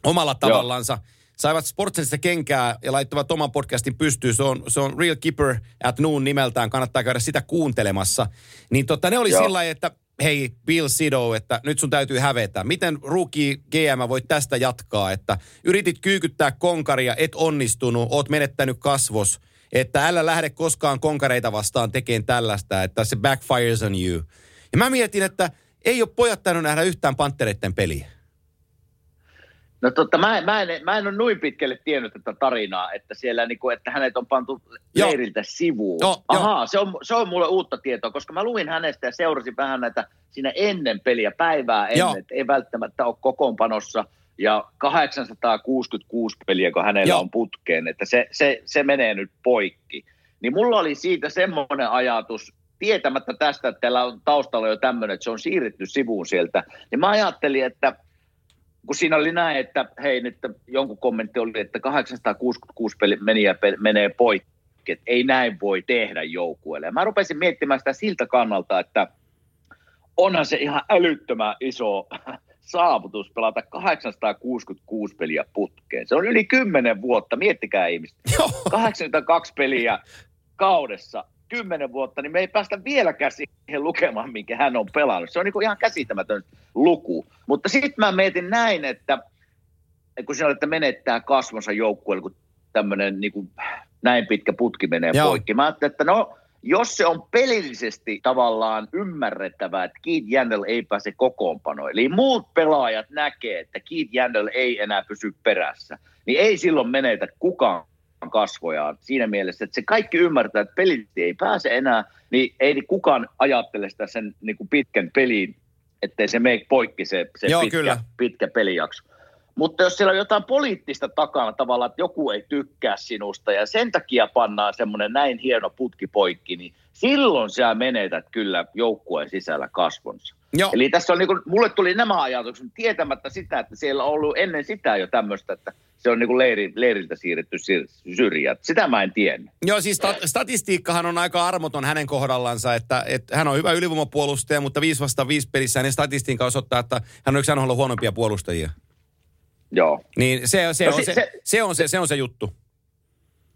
omalla tavallansa. Saivat sportsellista kenkää ja laittavat oman podcastin pystyyn. Se on, se on Real Keeper at Noon nimeltään. Kannattaa käydä sitä kuuntelemassa. Niin tota, ne oli Joo. sillä että hei Bill Sido, että nyt sun täytyy hävetä. Miten rookie GM voit tästä jatkaa? Että yritit kyykyttää konkaria, et onnistunut, oot menettänyt kasvos. Että älä lähde koskaan konkareita vastaan tekemään tällaista, että se backfires on you. Ja mä mietin, että ei ole pojat nähdä yhtään panttereiden peliä. No totta, mä, mä, en, mä en ole noin pitkälle tiennyt tätä tarinaa, että siellä niinku, että hänet on pantu Joo. leiriltä sivuun. Joo, Ahaa, se on, se on mulle uutta tietoa, koska mä luin hänestä ja seurasin vähän näitä siinä ennen peliä, päivää Joo. ennen, että ei välttämättä ole kokoonpanossa. Ja 866 peliä, kun hänellä Joo. on putkeen, että se, se, se menee nyt poikki. Niin mulla oli siitä semmoinen ajatus, tietämättä tästä, että teillä on taustalla jo tämmöinen, että se on siirretty sivuun sieltä. Niin mä ajattelin, että kun siinä oli näin, että hei nyt jonkun kommentti oli, että 866 peli meniä pe- menee poikki, että ei näin voi tehdä joukkueelle. Ja mä rupesin miettimään sitä siltä kannalta, että onhan se ihan älyttömän iso saavutus pelata 866 peliä putkeen. Se on yli 10 vuotta, miettikää ihmistä. Joo. 82 peliä kaudessa, 10 vuotta, niin me ei päästä vieläkään siihen lukemaan, minkä hän on pelannut. Se on niin ihan käsittämätön luku. Mutta sitten mä mietin näin, että kun sinä että menettää kasvonsa joukkueelle, kun tämmöinen niin näin pitkä putki menee. Joo. poikki. Mä ajattelin, että no, jos se on pelillisesti tavallaan ymmärrettävää, että Keith Jandel ei pääse kokoonpanoon, eli muut pelaajat näkee, että Keith Jandel ei enää pysy perässä, niin ei silloin menetä kukaan kasvojaan siinä mielessä, että se kaikki ymmärtää, että pelillisesti ei pääse enää, niin ei kukaan ajattele sitä sen niin kuin pitkän pelin, ettei se mene poikki se, se Joo, pitkä, kyllä. pitkä pelijakso. Mutta jos siellä on jotain poliittista takana tavallaan, että joku ei tykkää sinusta ja sen takia pannaan semmoinen näin hieno putki poikki, niin silloin sä menetät kyllä joukkueen sisällä kasvonsa. Joo. Eli tässä on niinku, mulle tuli nämä ajatukset tietämättä sitä, että siellä on ollut ennen sitä jo tämmöistä, että se on niinku leiri, leiriltä siirretty syrjään. Sitä mä en tiennyt. Joo, siis sta- statistiikkahan on aika armoton hänen kohdallansa, että, että hän on hyvä ylivoimapuolustaja, mutta 5 vastaan 5 pelissä hänen statistiikka osoittaa, että hän on yksi NHL huonompia puolustajia. Joo. Niin se, se, No on, si- se, se- se, on se, se on se juttu.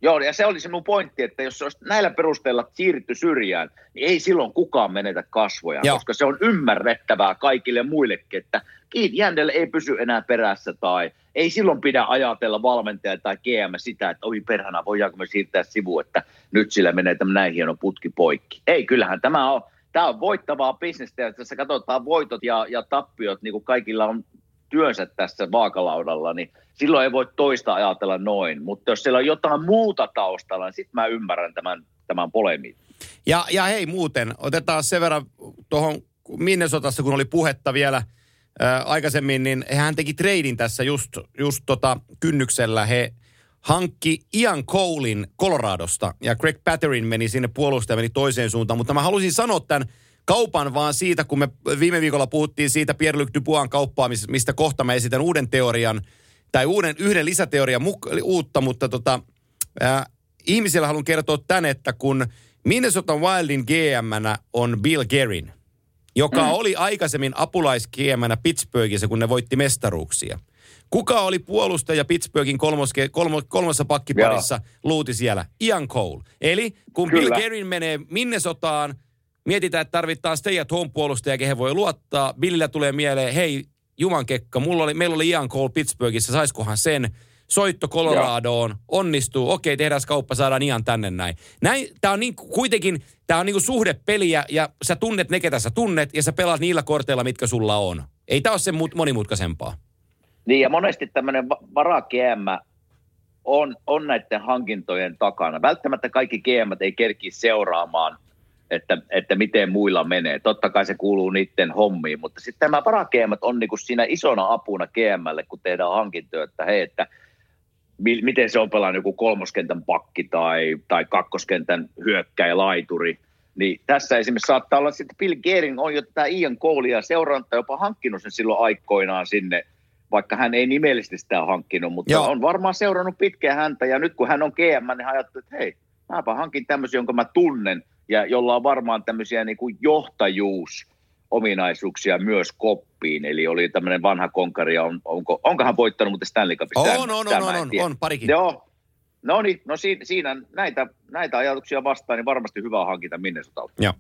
Joo, ja se oli se mun pointti, että jos se olisi näillä perusteilla siirrytty syrjään, niin ei silloin kukaan menetä kasvoja, Joo. koska se on ymmärrettävää kaikille muillekin, että Keith Jandel ei pysy enää perässä tai ei silloin pidä ajatella valmentaja tai GM sitä, että oi perhana, voidaanko me siirtää sivu, että nyt sillä menee tämä näin hieno putki poikki. Ei, kyllähän tämä on, tämä on voittavaa bisnestä, ja tässä katsotaan voitot ja, ja tappiot, niin kuin kaikilla on työnsä tässä vaakalaudalla, niin silloin ei voi toista ajatella noin. Mutta jos siellä on jotain muuta taustalla, niin sitten mä ymmärrän tämän, tämän polemiin. Ja, ja hei muuten, otetaan sen verran tuohon Minnesotassa, kun oli puhetta vielä ää, aikaisemmin, niin hän teki treidin tässä just, just tota kynnyksellä. He hankki Ian Colein Coloradosta ja Greg Patterin meni sinne puolustaja meni toiseen suuntaan. Mutta mä halusin sanoa tämän kaupan vaan siitä, kun me viime viikolla puhuttiin siitä Pierre-Luc Dubois kauppaa, mis- mistä kohta mä esitän uuden teorian, tai uuden, yhden lisäteorian muk- uutta, mutta tota, ää, ihmisille haluan kertoa tän, että kun Minnesota Wildin gm on Bill Gerin, joka mm. oli aikaisemmin apulais Pittsburghissa, kun ne voitti mestaruuksia. Kuka oli puolustaja Pittsburghin kolmoske, kolmo, kolmassa pakkiparissa luuti siellä? Ian Cole. Eli kun Kyllä. Bill Gerin menee Minnesotaan, mietitään, että tarvitaan stay at home puolustaja, kehen voi luottaa. Billillä tulee mieleen, hei Jumankekka, mulla oli, meillä oli Ian Cole Pittsburghissa, saiskohan sen? Soitto Coloradoon, onnistuu, okei, tehdään kauppa, saadaan Ian tänne näin. näin tämä on niin, kuitenkin, tämä on niin kuin suhdepeliä ja sä tunnet ne, ketä sä tunnet ja sä pelaat niillä korteilla, mitkä sulla on. Ei tämä ole sen mut- monimutkaisempaa. Niin ja monesti tämmöinen vara GM on, on näiden hankintojen takana. Välttämättä kaikki GM ei kerki seuraamaan että, että miten muilla menee. Totta kai se kuuluu niiden hommiin, mutta sitten nämä varakeemat on niinku siinä isona apuna GMlle, kun tehdään hankintoja, että hei, että mi- miten se on pelannut joku kolmoskentän pakki tai, tai kakkoskentän hyökkäjä laituri. Niin tässä esimerkiksi saattaa olla sitten Bill Gehring on jo tätä Ian Coleia seuranta jopa hankkinut sen silloin aikoinaan sinne, vaikka hän ei nimellisesti sitä hankkinut, mutta Joo. on varmaan seurannut pitkään häntä ja nyt kun hän on GM, niin hän ajattelee, että hei, mäpä hankin tämmöisen, jonka mä tunnen ja jolla on varmaan tämmöisiä niin kuin johtajuus ominaisuuksia myös koppiin, eli oli tämmöinen vanha konkari, on, onko, onkohan voittanut mutta Stanley Cupista? On, on, on, on, on, on, parikin. Joo, no niin, no siinä, siinä näitä, näitä ajatuksia vastaan, niin varmasti hyvä hankita Minnesotalta. Joo.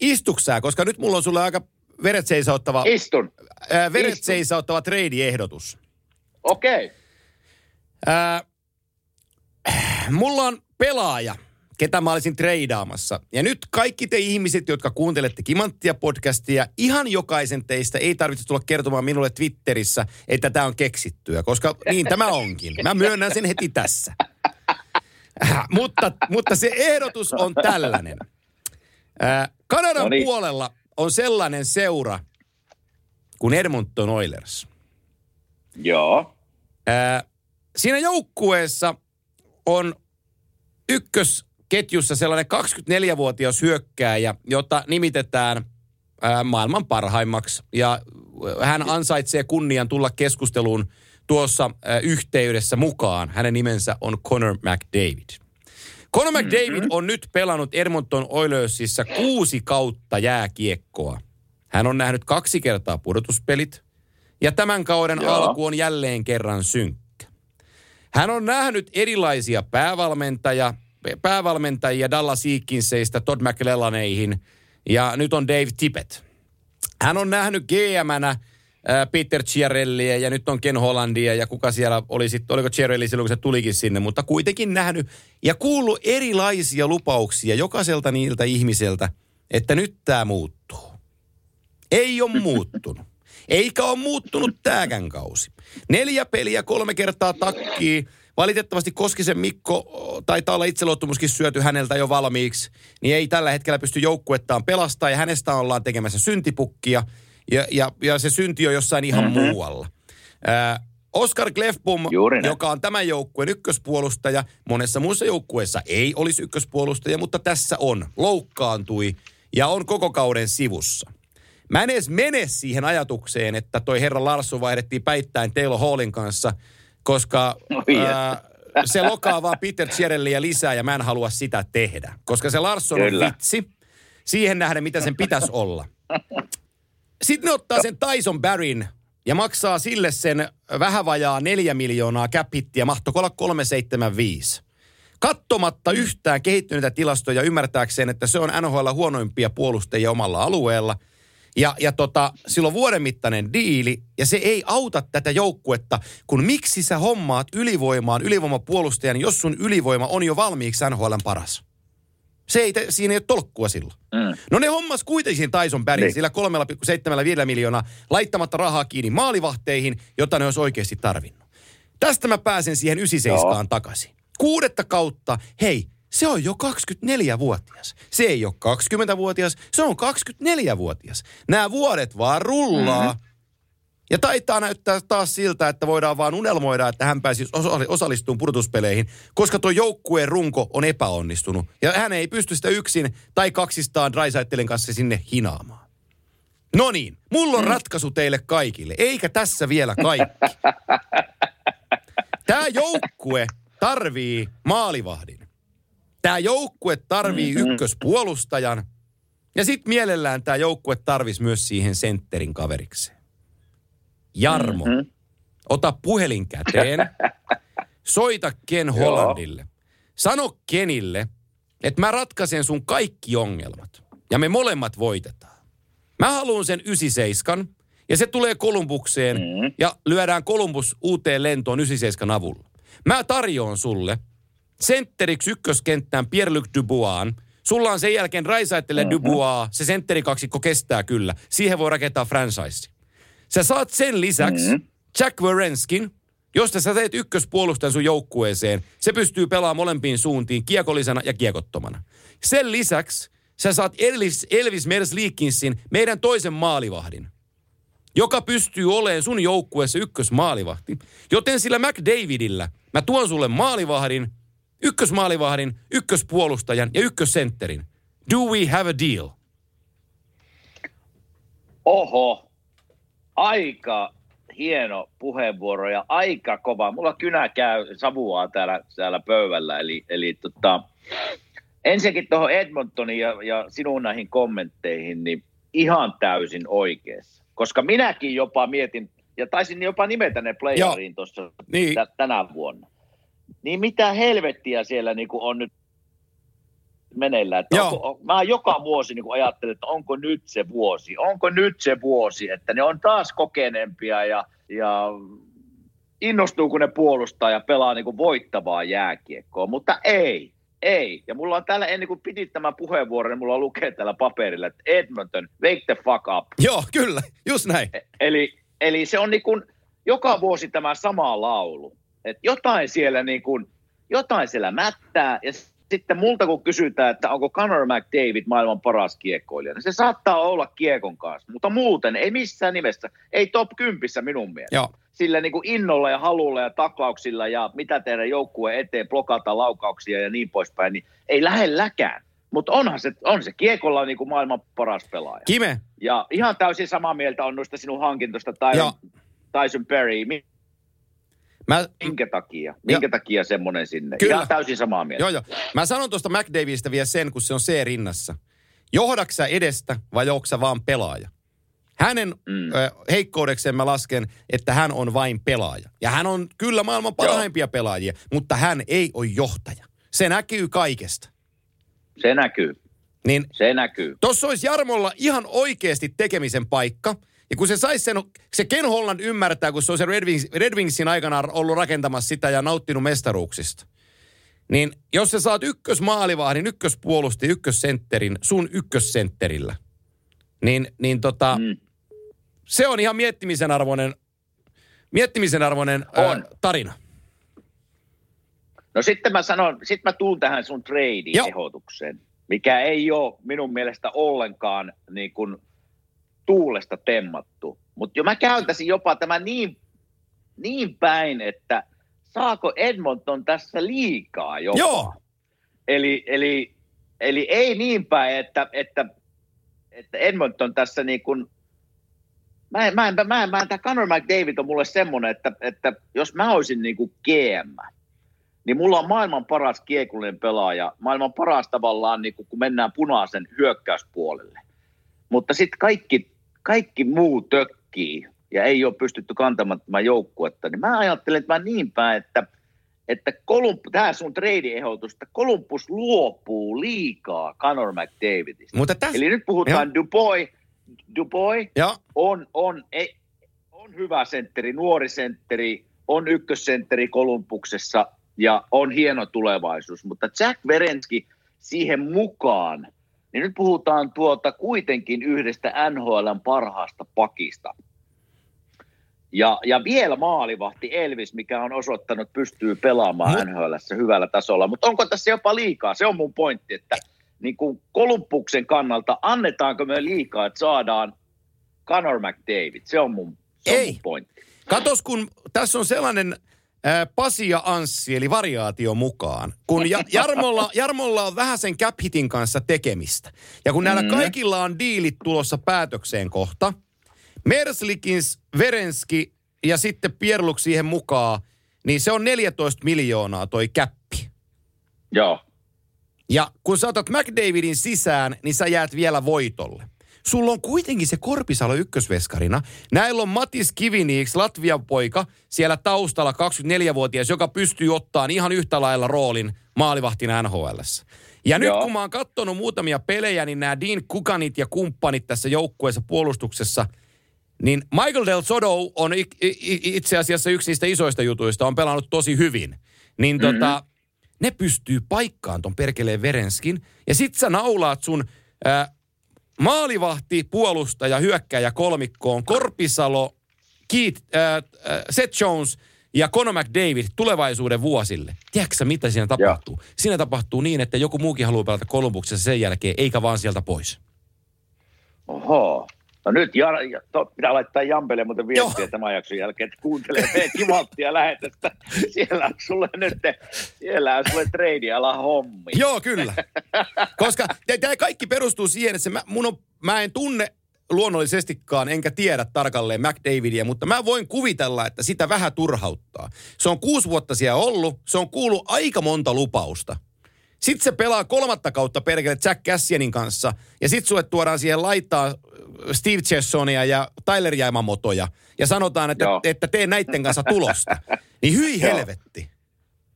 Istuksää, koska nyt mulla on sulle aika veret seisauttava, Istun, ää, veret istun. seisauttava trade-ehdotus. okei. Okay. Ää, mulla on pelaaja, ketä mä olisin treidaamassa. Ja nyt kaikki te ihmiset, jotka kuuntelette Kimanttia podcastia, ihan jokaisen teistä ei tarvitse tulla kertomaan minulle Twitterissä, että tämä on keksittyä, koska niin tämä onkin. Mä myönnän sen heti tässä. Äh, mutta, mutta se ehdotus on tällainen. Ää, Kanadan No niin. puolella on sellainen seura kuin Edmonton Oilers. Joo, Ää, siinä joukkueessa on ykkösketjussa sellainen 24-vuotias hyökkääjä, jota nimitetään ää, maailman parhaimmaksi. Ja hän ansaitsee kunnian tulla keskusteluun tuossa ää, yhteydessä mukaan. Hänen nimensä on Connor McDavid. Connor McDavid on nyt pelannut Edmonton Oilersissa kuusi kautta jääkiekkoa. Hän on nähnyt kaksi kertaa pudotuspelit ja tämän kauden Joo. alku on jälleen kerran synkkä. Hän on nähnyt erilaisia päävalmentajia, päävalmentajia Dallas Eakinseistä Todd McLellaneihin ja nyt on Dave Tippett. Hän on nähnyt GM-nä äh, Peter Chiarellia ja nyt on Ken Hollandia ja kuka siellä oli sitten, oliko Chiarelli silloin kun se tulikin sinne, mutta kuitenkin nähnyt ja kuullut erilaisia lupauksia jokaiselta niiltä ihmiseltä, että nyt tämä muuttuu. Ei ole muuttunut. Eikä ole muuttunut tääkään kausi. Neljä peliä, kolme kertaa takkii. Valitettavasti Koskisen Mikko, taitaa olla itseluottamuskin syöty häneltä jo valmiiksi, niin ei tällä hetkellä pysty joukkuettaan pelastaa ja hänestä ollaan tekemässä syntipukkia ja, ja, ja se synti on jossain ihan mm-hmm. muualla. Ää, Oskar näin. joka on tämän joukkueen ykköspuolustaja, monessa muussa joukkueessa ei olisi ykköspuolustaja, mutta tässä on, loukkaantui ja on koko kauden sivussa. Mä en edes mene siihen ajatukseen, että toi herra Larsson vaihdettiin päittäin Taylor Hallin kanssa, koska Oi ää, se lokaa vaan Peter Chiarellia lisää ja mä en halua sitä tehdä. Koska se Larsson on Kyllä. vitsi siihen nähden, mitä sen pitäisi olla. Sitten ne ottaa sen Tyson Barryn ja maksaa sille sen vähän vajaa neljä miljoonaa cap hittiä, mahtoiko olla 375. Kattomatta yhtään kehittyneitä tilastoja ymmärtääkseen, että se on NHL huonoimpia puolustajia omalla alueella. Ja, ja tota, sillä on vuoden mittainen diili, ja se ei auta tätä joukkuetta, kun miksi sä hommaat ylivoimaan ylivoimapuolustajan, jos sun ylivoima on jo valmiiksi NHLn paras. Se ei, siinä ei ole tolkkua silloin. Mm. No ne hommas kuitenkin Tyson Barryn Niin. sillä 3,75 miljoonaa laittamatta rahaa kiinni maalivahteihin, jota ne olisi oikeasti tarvinnut. Tästä mä pääsen siihen 97 Joo. takaisin. Kuudetta kautta, hei, se on jo 24-vuotias. Se ei ole 20-vuotias, se on 24-vuotias. Nämä vuodet vaan rullaa. Mm-hmm. Ja taitaa näyttää taas siltä, että voidaan vaan unelmoida, että hän pääsisi osa- osallistumaan pudotuspeleihin, koska tuo joukkueen runko on epäonnistunut. Ja hän ei pysty sitä yksin tai kaksistaan Drysaitelin kanssa sinne hinaamaan. No niin, mulla on ratkaisu teille kaikille, eikä tässä vielä kaikki. Tämä joukkue tarvii maalivahdin. Tämä joukkue tarvii Mhm. ykköspuolustajan. Ja sitten mielellään tämä joukkue tarvisi myös siihen sentterin kaverikseen. Jarmo, Mhm. ota puhelin käteen, soita Ken Hollandille. Sano Kenille, että mä ratkaisen sun kaikki ongelmat. Ja me molemmat voitetaan. Mä haluan sen 97 ja se tulee Kolumbukseen Mm. ja lyödään Kolumbus uuteen lentoon 97 avulla. Mä tarjoan sulle sentteriksi ykköskenttään Pierre-Luc Dubois. Sulla on sen jälkeen Raisaitelle mm-hmm. Dubois. Se sentterikaksikko kestää kyllä. Siihen voi rakentaa franchise. Sä saat sen lisäksi Mhm. mm-hmm. Jack Werenskin, josta sä teet ykköspuolustajan sun joukkueeseen. Se pystyy pelaamaan molempiin suuntiin, kiekollisena ja kiekottomana. Sen lisäksi sä saat Elvis, Elvis Merslikinsin, meidän toisen maalivahdin, joka pystyy olemaan sun joukkueessa ykkösmaalivahti. Joten sillä McDavidillä mä tuon sulle maalivahdin, ykkösmaalivahdin, ykköspuolustajan ja ykkössentterin. Do we have a deal? Oho, aika hieno puheenvuoro ja aika kova. Mulla kynä käy savuaa täällä, täällä pöydällä. Eli, eli tota, ensinnäkin tuohon Edmontonin ja, ja sinun näihin kommentteihin, niin ihan täysin oikeassa. Koska minäkin jopa mietin, ja taisin jopa nimetä ne playeriin tuossa Niin. tä, tänä vuonna. Niin mitä helvettiä siellä niin on nyt meneillään. Että Joo. onko, mä joka vuosi niin ajattelen, että onko nyt se vuosi, onko nyt se vuosi, että ne on taas kokeneempia ja, ja innostuu, kun ne puolustaa ja pelaa niin kuin voittavaa jääkiekkoa, mutta ei, ei. Ja mulla on täällä, ennen kuin pidit tämän puheenvuoron, niin mulla lukee täällä paperilla, että Edmonton, wake the fuck up. Joo, kyllä, just näin. Eli, eli se on niin kuin joka vuosi tämä sama laulu. Että jotain siellä niin kuin, jotain siellä mättää ja sitten multa kun kysytään, että onko Conor McDavid maailman paras kiekkoilija, niin se saattaa olla kiekon kanssa, mutta muuten ei missään nimessä, ei top 10 minun mielestä. Joo. Sillä niin kuin innolla ja halulla ja taklauksilla ja mitä tehdä joukkueen eteen, blokata laukauksia ja niin poispäin, niin ei lähelläkään. Mutta onhan se, on se kiekolla niin kuin maailman paras pelaaja. Kime, Ja ihan täysin samaa mieltä on noista sinun hankintosta Joo. Tyson, Tyson Perry. Mä, Minkä takia? Minkä takia semmoinen sinne? Kyllä. Ihan täysin samaa mieltä. joo, joo. Mä sanon tuosta McDavidistä vielä sen, kun se on C-rinnassa. Johdaksä edestä vai onko vaan pelaaja? Hänen Mm. ö, heikkoudekseen mä lasken, että hän on vain pelaaja. Ja hän on kyllä maailman parhaimpia pelaajia, mutta hän ei ole johtaja. Se näkyy kaikesta. Se näkyy. Niin Se näkyy. Tuossa olisi Jarmolla ihan oikeasti tekemisen paikka. Ja kun se saisi sen, se Ken Holland ymmärtää, kun se on se Red, Wings, Red Wingsin aikana ollut rakentamassa sitä ja nauttinut mestaruuksista. Niin jos sä saat ykkösmaalivahdin, ykköspuolusti, ykkössentterin sun ykkössentterillä, niin, niin tota, Mm. se on ihan miettimisen arvoinen, miettimisen arvoinen On. Ää, tarina. No sitten mä sanon, sitten mä tuun tähän sun trade-ehdotukseen, mikä ei ole minun mielestä ollenkaan niin kuin tuulesta temmattu. Mutta jo mä käyntäisin jopa tämä niin, niin päin, että saako Edmonton tässä liikaa jopa. Joo. Eli, eli, eli ei niin päin, että, että, että Edmonton tässä niin kuin, mä en, mä en, mä en, mä en, tämä Conor McDavid on mulle semmoinen, että, että jos mä olisin niin kuin GM, niin mulla on maailman paras kiekullinen pelaaja, maailman paras tavallaan, niin kuin, kun mennään punaisen hyökkäyspuolelle. Mutta sitten kaikki, kaikki muu tökkii ja ei ole pystytty kantamaan tämän joukkuetta, niin mä ajattelen, että mä niin päin, että, että Kolump, tämä sun trade-ehdotus, että Columbus luopuu liikaa Conor McDavidista. Mutta tässä... Eli nyt puhutaan Dubois, Dubois on, on, ei, on hyvä sentteri, nuori sentteri, on ykkössentteri Kolumpuksessa ja on hieno tulevaisuus, mutta Jack Verenski siihen mukaan, niin nyt puhutaan tuota kuitenkin yhdestä NHLn parhaasta pakista. Ja, ja vielä maalivahti Elvis, mikä on osoittanut, pystyy pelaamaan NHLssä hyvällä tasolla. Mutta onko tässä jopa liikaa? Se on mun pointti, että niin kuin Kolumbuksen kannalta annetaanko me liikaa, että saadaan Conor McDavid? Se on mun, se on Ei. mun pointti. Katos, kun tässä on sellainen Pasi ja Anssi, eli variaatio mukaan. Kun ja, Jarmolla, Jarmolla on vähän sen cap hitin kanssa tekemistä. Ja kun näillä Mhm. kaikilla on diilit tulossa päätökseen kohta, Merslikins, Verenski ja sitten Pierluk siihen mukaan, niin se on 14 miljoonaa toi käppi. Joo. Ja kun sä otat McDavidin sisään, niin sä jäät vielä voitolle. Sulla on kuitenkin se Korpisalo ykkösveskarina. Näillä on Matis Kiviniiks, Latvian poika, siellä taustalla 24-vuotias, joka pystyy ottaan ihan yhtä lailla roolin maalivahtina NHLssä. Ja nyt Joo. kun mä oon katsonut muutamia pelejä, niin nämä Dean Kukanit ja kumppanit tässä joukkueessa puolustuksessa, niin Michael Del Soto on itse asiassa yksi niistä isoista jutuista, on pelannut tosi hyvin. Niin Mhm. tota, ne pystyy paikkaan ton perkeleen Verenskin. Ja sit sä naulaat sun ää, maalivahti, puolustaja, hyökkäjä kolmikkoon, Korpisalo, Keith, ää, ää, Seth Jones ja Conor McDavid tulevaisuuden vuosille. Tiedätkö mitä siinä tapahtuu? Siinä tapahtuu niin, että joku muukin haluaa pelata Kolumbuksessa sen jälkeen, eikä vaan sieltä pois. Oho. No nyt ja, ja, to, pitää laittaa Jampelle muuten viestiä Joo. tämän jakson jälkeen, että kuuntelee meidän kimanttia lähetystä. Siellä on sulle nyt, siellä on sulle trade ala hommi. Joo, kyllä. Koska tämä kaikki perustuu siihen, että se mä, mun on, mä en tunne luonnollisestikaan, enkä tiedä tarkalleen McDavidia, mutta mä voin kuvitella, että sitä vähän turhauttaa. Se on kuusi vuotta siellä ollut, se on kuullut aika monta lupausta. Sitten se pelaa kolmatta kautta perkele Jack Cassianin kanssa, ja sitten sulle tuodaan siihen laittaa Steve Chessonia ja Tyler Jaimamotoja, ja sanotaan, että, että tee näiden kanssa tulosta. Niin hyi helvetti.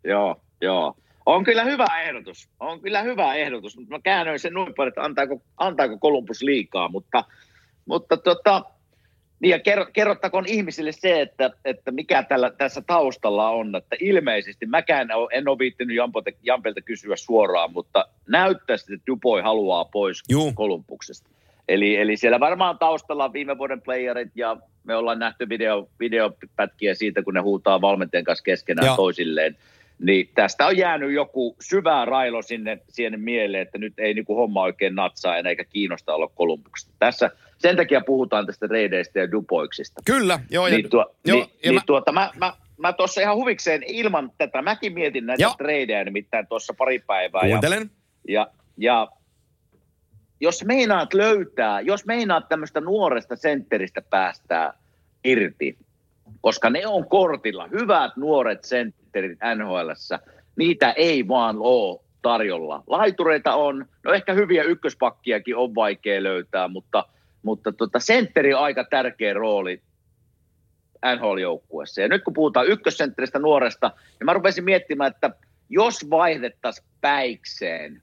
Joo, joo. On kyllä hyvä ehdotus. On kyllä hyvä ehdotus, mutta mä käännöin sen noin paljon, että antaako, antaako Columbus liikaa, mutta, mutta tota, niin ja kerrottakoon ihmisille se, että, että mikä tällä, tässä taustalla on, että ilmeisesti, mäkään en ole viittinyt Jampelta kysyä suoraan, mutta näyttäisi, että Dupoi haluaa pois Juu. Kolumbuksesta. Eli, eli siellä varmaan taustalla on viime vuoden playerit ja me ollaan nähty video, videopätkiä siitä, kun ne huutaa valmentajan kanssa keskenään Joo. toisilleen. Niin tästä on jäänyt joku syvä railo sinne siihen mieleen, että nyt ei niinku homma oikein natsaa enää eikä kiinnosta olla Kolumbuksesta. Tässä sen takia puhutaan tästä reideistä ja dupoiksista. Kyllä, joo. Ja, niin, tuo, joo, niin, ja niin mä... tuota, mä, mä, mä tuossa ihan huvikseen ilman tätä, mäkin mietin näitä joo. treidejä nimittäin tuossa pari päivää. Kuuntelen. Ja, ja, ja jos meinaat löytää, jos meinaat tämmöistä nuoresta sentteristä päästää irti, koska ne on kortilla, hyvät nuoret sentterit NHLssä, niitä ei vaan ole tarjolla. Laitureita on, no ehkä hyviä ykköspakkiakin on vaikea löytää, mutta, mutta tota, sentteri on aika tärkeä rooli NHL-joukkueessa. Ja nyt kun puhutaan ykkössentteristä nuoresta, niin mä rupesin miettimään, että jos vaihdettaisiin päikseen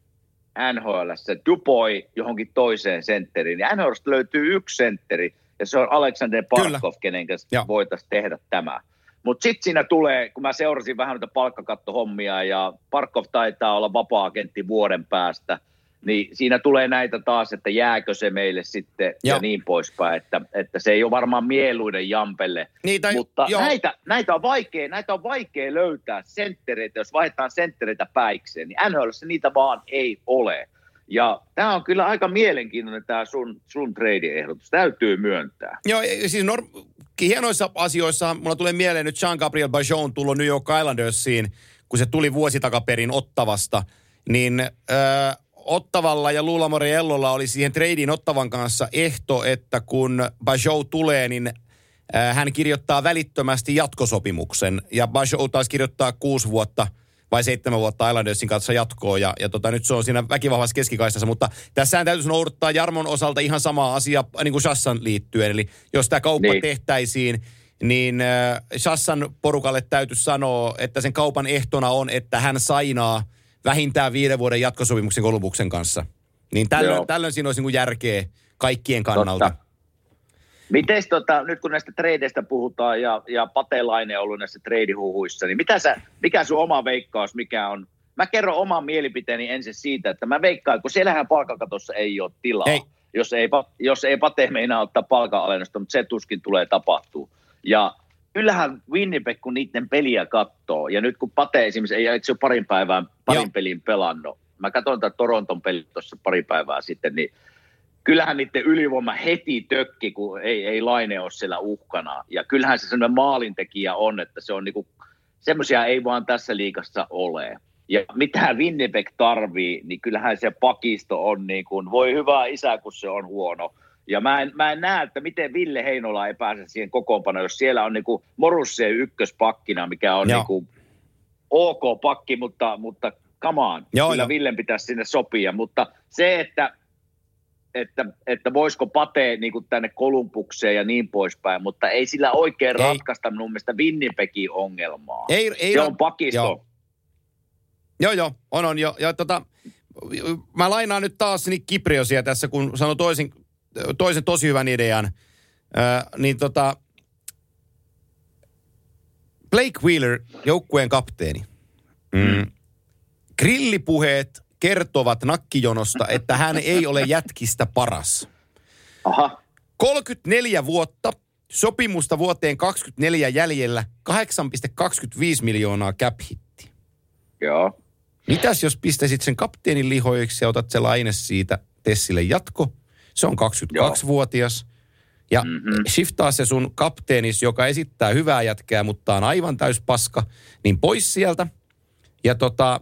NHL se Dupoi johonkin toiseen sentteriin, niin NHL löytyy yksi sentteri, ja se on Alexander Parkov, kenen kanssa voitaisiin tehdä tämä. Mutta sitten siinä tulee, kun mä seurasin vähän noita palkkakattohommia, ja Parkov taitaa olla vapaa-agentti vuoden päästä, niin siinä tulee näitä taas, että jääkö se meille sitten Joo. ja niin poispäin, että, että se ei ole varmaan mieluinen Jampelle. Niitä, Mutta näitä, näitä, on vaikea, näitä on vaikea löytää senttereitä, jos vaihdetaan senttereitä päikseen, niin NHL niitä vaan ei ole. Ja tämä on kyllä aika mielenkiintoinen tämä sun, sun trade-ehdotus, täytyy myöntää. Joo, siis norm- hienoissa asioissa mulla tulee mieleen nyt Jean-Gabriel Bajon tullut New York Islandersiin, kun se tuli vuosi takaperin Ottavasta, niin äh, Ottavalla ja Luulamori Ellolla oli siihen tradiin Ottavan kanssa ehto, että kun Bajou tulee, niin äh, hän kirjoittaa välittömästi jatkosopimuksen. Ja Bajou taas kirjoittaa kuusi vuotta vai seitsemän vuotta Islandersin kanssa jatkoa. Ja, ja tota, nyt se on siinä väkivahvassa keskikaistassa. Mutta tässä täytyisi noudattaa Jarmon osalta ihan sama asia niin kuin Shassan liittyen. Eli jos tämä kauppa niin. tehtäisiin, niin äh, Shassan porukalle täytyisi sanoa, että sen kaupan ehtona on, että hän sainaa – vähintään viiden vuoden jatkosopimuksen Kolumbuksen kanssa. Niin tällöin, tällöin siinä olisi niin järkeä kaikkien kannalta. Totta. Miten tota, nyt kun näistä tradeista puhutaan ja, ja Patelainen on ollut näissä treidihuhuissa, niin mitä sä, mikä sun oma veikkaus, mikä on? Mä kerron oman mielipiteeni ensin siitä, että mä veikkaan, kun siellähän palkakatossa ei ole tilaa. Ei. Jos ei, jos ei Pate meinaa ottaa palkanalennusta, mutta se tuskin tulee tapahtuu. Ja kyllähän Winnipeg, kun niiden peliä katsoo, ja nyt kun Pate esimerkiksi ei, eikö se ole parin päivään parin Joo. pelin pelannut, mä katsoin tätä Toronton peli tuossa pari päivää sitten, niin kyllähän niiden ylivoima heti tökki, kun ei, ei Laine ole siellä uhkana. Ja kyllähän se sellainen maalintekijä on, että se on niinku, semmoisia ei vaan tässä liikassa ole. Ja mitä Winnipeg tarvii, niin kyllähän se pakisto on niin kuin, voi hyvää isä, kun se on huono. Ja mä en, mä en näe, että miten Ville Heinola ei pääse siihen kokoonpanoon, jos siellä on niinku Morusse ykköspakkina, mikä on niinku ok pakki, mutta, mutta come on. Joo, Kyllä jo. Villen pitäisi sinne sopia, mutta se, että että, että voisiko Pate niin kuin tänne Kolumbukseen ja niin poispäin, mutta ei sillä oikein ei. ratkaista mun mielestä Winnipegin ongelmaa. Ei, ei se on pakisto. Joo. joo, joo, on, on jo. Ja tota, mä lainaan nyt taas niin Kipriosia tässä, kun sanoi toisin, toisen tosi hyvän idean. Äh, niin tota, Blake Wheeler, joukkueen kapteeni. Mm. Grillipuheet kertovat nakkijonosta, että hän ei ole jätkistä paras. Aha. 34 vuotta, sopimusta vuoteen 24 jäljellä 8,25 miljoonaa cap hitti. Joo. Mitäs jos pistäisit sen kapteenin lihoiksi ja otat se laine siitä Tessille jatko? Se on 22-vuotias. Ja mm-hmm. shiftaa se sun kapteenis, joka esittää hyvää jätkää, mutta on aivan täys paska, niin pois sieltä. Ja tota,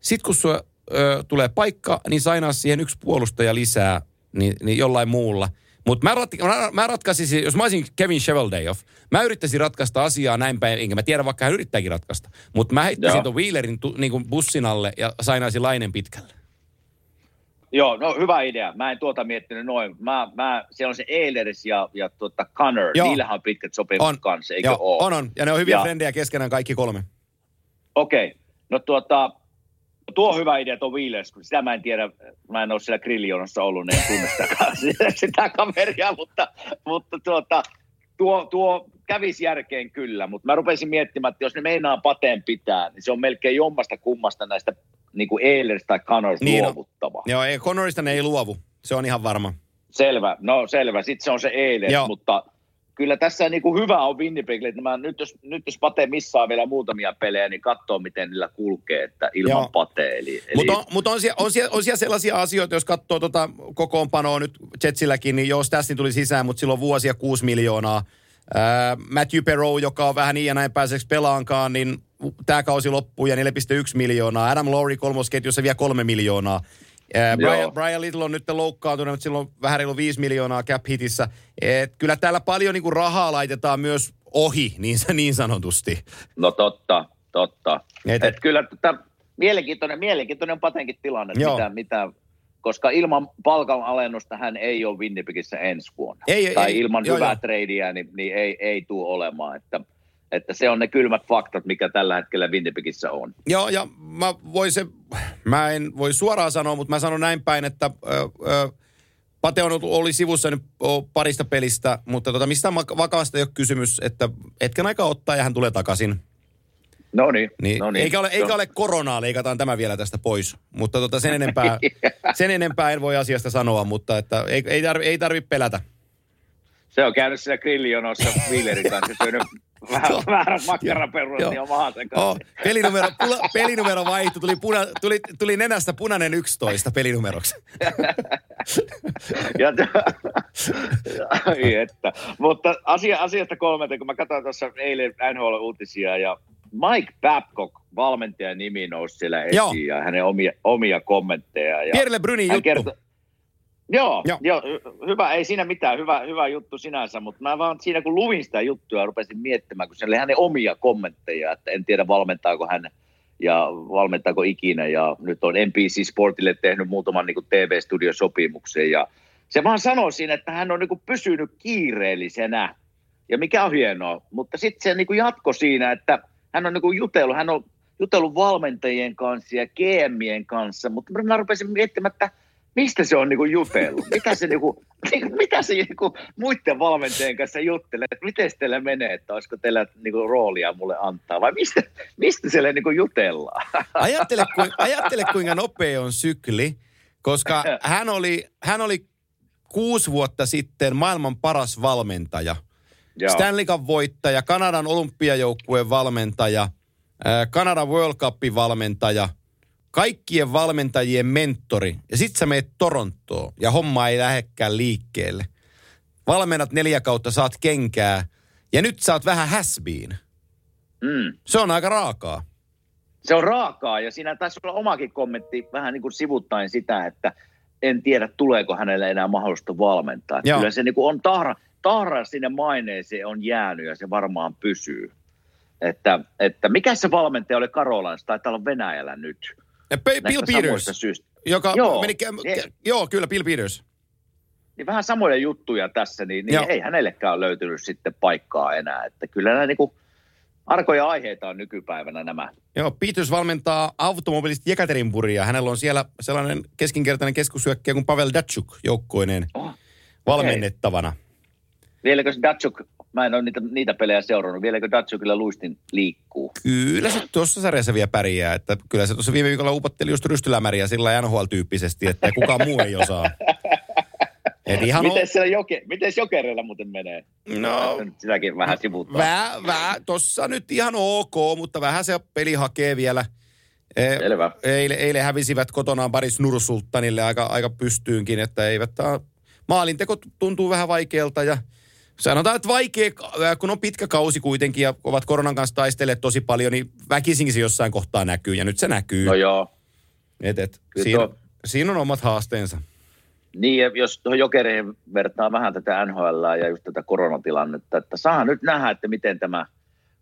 sit kun sulla ö, tulee paikka, niin sainaa siihen yksi puolustaja lisää niin, niin jollain muulla. Mutta mä, rat, mä, mä ratkaisisin, jos mä olisin Kevin Sheveldayoff, mä yrittäisin ratkaista asiaa näin päin, enkä mä tiedä, vaikka hän yrittääkin ratkaista. Mutta mä heittäisin tuon Wheelerin tu, niin bussin alle ja sainaisin lainen pitkälle. Joo, no hyvä idea. Mä en tuota miettinyt noin. Mä, mä, siellä on se Ehlers ja, ja tuota Connor. Joo. Niillähän on pitkät sopimukset On. kanssa, eikö Joo, ole? on, on. Ja ne on hyviä Ja- frendejä keskenään kaikki kolme. Okei. Okay. No tuota, tuo on hyvä idea tuo Wheelers, kun sitä mä en tiedä, mä en ole siellä grillionossa ollut, niin en tunne sitä, sitä kaveria, mutta, mutta tuota, tuo, tuo kävisi järkeen kyllä, mutta mä rupesin miettimään, että jos ne meinaa pateen pitää, niin se on melkein jommasta kummasta näistä niin kuin Ehlers tai Connors Niin niin luovuttava. Joo, ei, Connorista ne ei luovu. Se on ihan varma. Selvä, no selvä. Sitten se on se Ehlers, Joo. mutta kyllä tässä niin kuin hyvä on Winnipegille, että mä, nyt, jos, nyt jos Pate missaa vielä muutamia pelejä, niin katsoo miten niillä kulkee, että ilman Joo. Pate. Eli, eli Mutta on, mut on, siellä, on, siellä, on siellä sellaisia asioita, jos katsoo tota kokoonpanoa nyt Jetsilläkin, niin joo, Stassin tuli sisään, mutta silloin vuosia 6 miljoonaa. Ää, Matthew Perot, joka on vähän niin ja näin pääseeksi pelaankaan, niin tämä kausi loppuu ja 4,1 miljoonaa. Adam Lowry kolmosketjussa vielä 3 miljoonaa. Ää, Brian. Brian Little on nyt loukkaantunut, mutta silloin vähän reilu 5 miljoonaa cap hitissä. Et kyllä täällä paljon niinku rahaa laitetaan myös ohi, niin, niin sanotusti. No totta, totta. Et- Et, et kyllä tätä, mielenkiintoinen, mielenkiintoinen on Patenkin tilanne, mitä, mitä, koska ilman palkanalennusta hän ei ole Winnipegissä ensi vuonna. Ei, ei, tai ei. ilman Joo, hyvää joo. tradea, niin, niin ei, ei tule olemaan. Että, että se on ne kylmät faktat, mikä tällä hetkellä Winnipegissä on. Joo, ja mä, voisin, mä en voi suoraan sanoa, mutta mä sanon näin päin, että ö, ö, Pate on ollut, oli sivussa nyt parista pelistä, mutta tota, mistään mak- vakavasta ei ole kysymys, että hetken aikaa ottaa ja hän tulee takaisin. No niin, Niin, no niin. eikä, ole, eikä No, ole koronaa, leikataan tämä vielä tästä pois. Mutta tota, sen, enempää, sen enempää en voi asiasta sanoa, mutta että ei, ei, tarvi, ei tarvi pelätä. Se on käynyt siellä grillionossa Wheelerin kanssa, syönyt vähän väärät makkaraperunat ja mahansa Oh, pelinumero, pula, pelinumero vaihtui, tuli, puna, tuli, tuli nenästä punainen 11 pelinumeroksi. Ja Ai että. Mutta asia, asiasta kolmelta, kun mä katsoin tuossa eilen NHL-uutisia ja Mike Babcock, valmentajan nimi nousi siellä esiin Joo. ja hänen omia, omia kommentteja. Ja Pierre Lebrunin juttu. kertoi- Joo, Joo. joo. jo, hyvä, ei siinä mitään, hyvä, hyvä juttu sinänsä, mutta mä vaan siinä kun luvin sitä juttua rupesin miettimään, kun se oli hänen omia kommentteja, että en tiedä valmentaako hän ja valmentaako ikinä ja nyt on NBC Sportille tehnyt muutaman niin TV-studiosopimuksen ja se vaan sanoi siinä, että hän on niin kuin pysynyt kiireellisenä ja mikä on hienoa, mutta sitten se niin kuin jatko siinä, että hän on niin kuin jutellut, hän on jutellut valmentajien kanssa ja GMien kanssa, mutta mä rupesin miettimään, että mistä se on niinku jutellut? Mitä se, niinku, mitä se niinku muiden valmentajien kanssa juttelee? Että miten teillä menee, että olisiko teillä niinku roolia mulle antaa? Vai mistä, mistä siellä niinku jutellaan? Ajattele, ku, ajattele, kuinka nopea on sykli, koska hän oli, hän oli kuusi vuotta sitten maailman paras valmentaja. Joo. Stanley Cup voittaja, Kanadan olympiajoukkueen valmentaja, ää, Kanadan World Cupin valmentaja, kaikkien valmentajien mentori. Ja sit sä meet Torontoon ja homma ei lähdekään liikkeelle. Valmennat neljä kautta, saat kenkää ja nyt sä oot vähän häsbiin. Mm. Se on aika raakaa. Se on raakaa ja siinä taisi olla omakin kommentti vähän niin kuin sivuttain sitä, että en tiedä tuleeko hänelle enää mahdollista valmentaa. Joo. Kyllä se niin kuin on tahra, tahra sinne maineeseen on jäänyt ja se varmaan pysyy. Että, että mikä se valmentaja oli Karolainassa, taitaa olla Venäjällä nyt. Ja Bill Peters, syistä. joka Joo. meni... Ei. kä- joo, kyllä, Bill Peters. Niin vähän samoja juttuja tässä, niin, Joo. niin ei hänellekään ole löytynyt sitten paikkaa enää. Että kyllä nämä niin kuin arkoja aiheita on nykypäivänä nämä. Joo, Peters valmentaa automobilista Jekaterinburgia. Hänellä on siellä sellainen keskinkertainen keskusyökkäjä kuin Pavel Datsuk joukkoineen Oh, valmennettavana. Vieläkö Datsuk, mä en ole niitä, niitä pelejä seurannut, vieläkö Datsukilla luistin liikkuu? Kyllä se tuossa sarjassa vielä pärjää. Että kyllä se tuossa viime viikolla upotteli just rystylämäriä sillä NHL-tyyppisesti, että kukaan muu ei osaa. Et ihan Miten siellä joke, miten jokereilla muuten menee? No, Sitäkin vähän sivuttaa. vähän, vähän, tossa nyt ihan ok, mutta vähän se peli hakee vielä. E, Selvä. Eilen, eilen hävisivät kotonaan Paris Nursultanille aika, aika pystyynkin, että eivät tää, maalinteko tuntuu vähän vaikealta ja sanotaan, että vaikea, kun on pitkä kausi kuitenkin ja ovat koronan kanssa taistelleet tosi paljon, niin väkisinkin se jossain kohtaa näkyy ja nyt se näkyy. No joo. et, et, Kyllä siinä, tuo- siinä on omat haasteensa. Niin, ja jos tuohon jokereen vertaa vähän tätä NHL ja just tätä koronatilannetta, että saa nyt nähdä, että miten tämä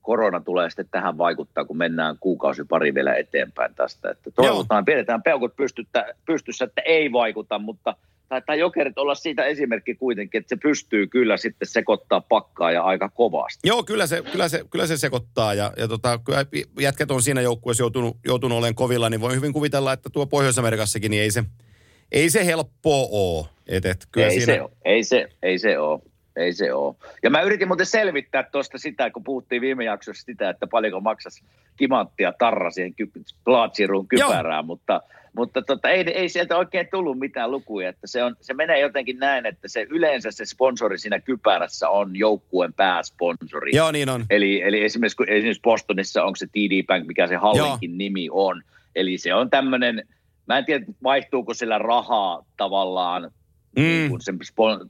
korona tulee sitten tähän vaikuttaa, kun mennään kuukausi pari vielä eteenpäin tästä. Että toivotaan, pidetään peukut pystyttä, pystyssä, että ei vaikuta, mutta taitaa jokerit olla siitä esimerkki kuitenkin, että se pystyy kyllä sitten sekoittaa pakkaa ja aika kovasti. Joo, kyllä se, kyllä se, kyllä se sekoittaa ja, ja tota, kyllä jätkät on siinä joukkueessa joutunut, joutunut olemaan kovilla, niin voi hyvin kuvitella, että tuo Pohjois-Amerikassakin niin ei se, ei se helppoa ole. Et, et, kyllä ei, siinä, se ole, ei, se, ei se ole. Ei se ole. Ja mä yritin muuten selvittää tuosta sitä, kun puhuttiin viime jaksossa sitä, että paljonko maksas kimanttia tarra siihen ky- kypärään, mutta, mutta tota, ei, ei sieltä oikein tullut mitään lukuja. Että se, on, se menee jotenkin näin, että se yleensä se sponsori siinä kypärässä on joukkueen pääsponsori. Joo, niin on. Eli, eli esimerkiksi, kun esimerkiksi Bostonissa onko se TD Bank, mikä se hallinkin nimi on. Eli se on tämmöinen, mä en tiedä vaihtuuko sillä rahaa tavallaan Mm. niin kuin sen,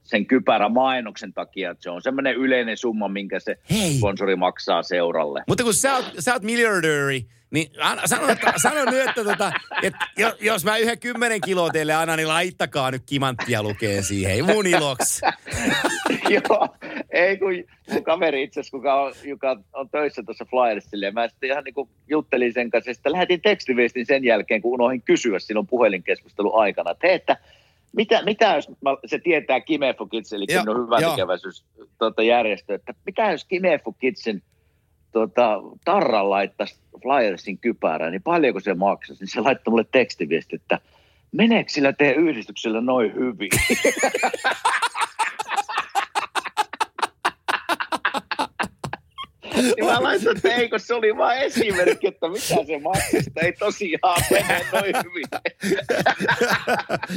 sen kypärän mainoksen takia, että se on semmoinen yleinen summa, minkä se Hei. sponsori maksaa seuralle. Mutta kun sä oot, sä oot miljardööri, niin sano, että, sano nyt, että, tota, että jo- jos mä yhden kymmenen kiloa teille annan, niin laittakaa nyt kimanttia lukee siihen. Mun iloksi. Joo, ei kun mun kaveri itse asiassa, kuka on, joka on töissä tuossa Flyersille, ja mä sitten ihan niin kuin juttelin sen kanssa, ja sitten lähetin tekstiviestin sen jälkeen, kun unohdin kysyä silloin puhelinkeskustelun aikana, että hei, että mitä, mitä jos mä, se tietää Kimefu Kids, eli minun hyvä tekeväisyys tuota, järjestö, että mitä jos Kimefu Kidsin tuota, tarran laittaisi Flyersin kypärään, niin paljonko se maksaisi? Niin se laittoi mulle tekstiviesti, että meneekö sillä teidän yhdistyksellä noin hyvin? Niin mä laitoin, että eikö se oli vain esimerkki, että mitä se maksoi, että ei tosiaan mene noin hyvin.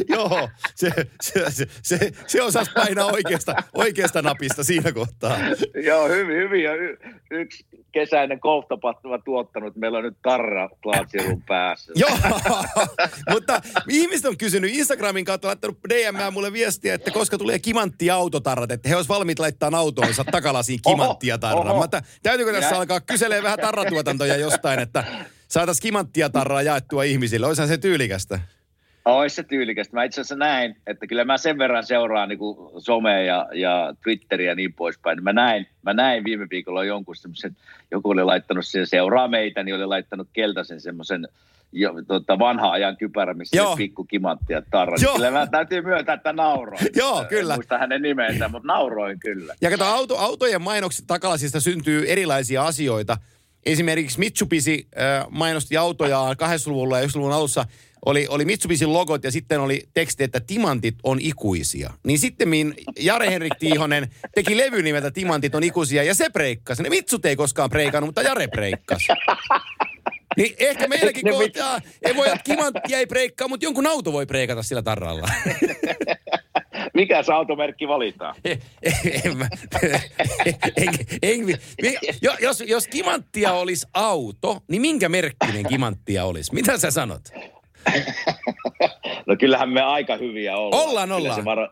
Joo, se, se, se, se, se osasi painaa oikeasta, oikeasta napista siinä kohtaa. Joo, hyvin, hyvin. Ja y- yksi kesäinen golftapahtuma tuottanut, että meillä on nyt tarra Plaatsirun päässä. Joo, mutta ihmiset on kysynyt Instagramin kautta, laittanut DM mulle viestiä, että koska tulee kimanttia autotarrat, että he olisivat valmiit laittaa autoonsa takalasiin kimanttia tarraa. että täytyykö tässä alkaa kyselee vähän tarratuotantoja jostain, että saataisiin kimanttia tarraa jaettua ihmisille. Olisihan se tyylikästä. Ois se tyylikästä. Mä itse asiassa näin, että kyllä mä sen verran seuraan niin somea ja, ja Twitteriä ja niin poispäin. Mä näin, mä näin viime viikolla jonkun semmoisen, joku oli laittanut siihen seuraa meitä, niin oli laittanut keltaisen semmoisen jo, tota, vanha ajan kypärä, missä Joo. pikku kimantti ja tarra. Joo. Kyllä mä täytyy myöntää, että nauroin. Joo, En kyllä. muista hänen nimensä, mutta nauroin kyllä. Ja kato, auto, autojen mainokset takalasista syntyy erilaisia asioita. Esimerkiksi Mitsubishi äh, mainosti autojaan 80-luvulla ja 90-luvun alussa oli, oli Mitsubishin logot ja sitten oli teksti, että timantit on ikuisia. Niin sitten Jare Henrik Tiihonen teki levy nimeltä Timantit on ikuisia ja se breikkasi. Ne Mitsut ei koskaan breikannut, mutta Jare breikkasi. Niin ehkä meilläkin kohtaa, ei voi, että kimanttia ei breikkaa, mutta jonkun auto voi breikata sillä tarralla. Mikä se automerkki valitaan? En, en, en, en, en, jo- jos, jos kimanttia olisi auto, niin minkä merkkinen kimanttia olisi? Mitä sä sanot? No kyllähän me aika hyviä ollaan. Ollaan, Kyllä ollaan. se, varo,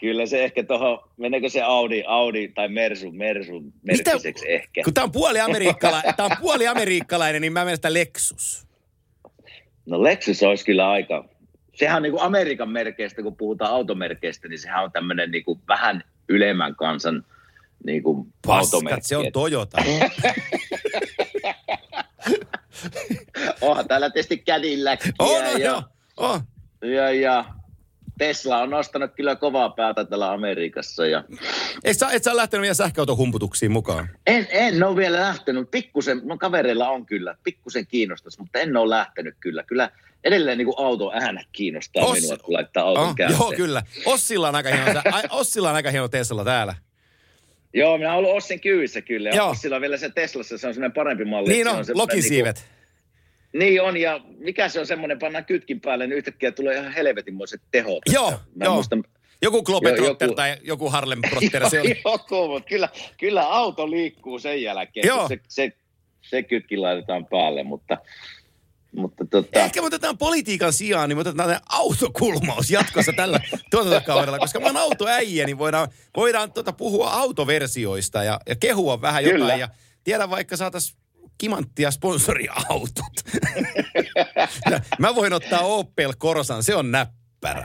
kyllä se ehkä tuohon, meneekö se Audi, Audi tai Mersu, Mersu merkkiseksi ehkä. Kun tää on puoli, amerikkala, tää on puoli amerikkalainen, niin mä menen sitä Lexus. No Lexus olisi kyllä aika, sehän on niin kuin Amerikan merkeistä, kun puhutaan automerkeistä, niin sehän on tämmöinen niin kuin vähän ylemmän kansan niin kuin Paskat, automerkki. se on Toyota. Onhan täällä tietysti Cadillac On, ja, on, joo. On. ja, ja Tesla on nostanut kyllä kovaa päätä täällä Amerikassa ja Et sä, et sä lähtenyt vielä sähköautohumputuksiin mukaan? En, en ole vielä lähtenyt. Pikkusen, mun kavereilla on kyllä, pikkusen kiinnostus, mutta en ole lähtenyt kyllä. Kyllä edelleen niin kuin auto äänet kiinnostaa Os- minua, kun laittaa auton Oh, käyntiin. joo, kyllä. Ossilla on aika hieno, Ossilla on aika hieno Tesla täällä. Joo, minä olen ollut Ossin kyyissä kyllä. Joo. Ossilla on vielä se Teslassa, se on semmoinen parempi malli. Niin on, semmoinen lokisiivet. Niinku, niin on, ja mikä se on semmoinen, pannaan kytkin päälle, niin yhtäkkiä tulee ihan helvetinmoiset tehot. Joo, Mä joo. Muistan, Joku Globetrotter Jo- joku- tai joku Harlem Trotter se oli. Joku, mutta kyllä, kyllä auto liikkuu sen jälkeen, Joo. se, se, se kytki laitetaan päälle, mutta, mutta tota, Ehkä me otetaan politiikan sijaan, niin me otetaan autokulmaus jatkossa tällä tuotantokaudella, koska mä oon autoäijä, niin voidaan, voidaan tota puhua autoversioista ja, ja kehua vähän jotain. Kyllä. Ja tiedä vaikka kimanttia sponsoriautot. mä voin ottaa Opel Corsan, se on näppärä.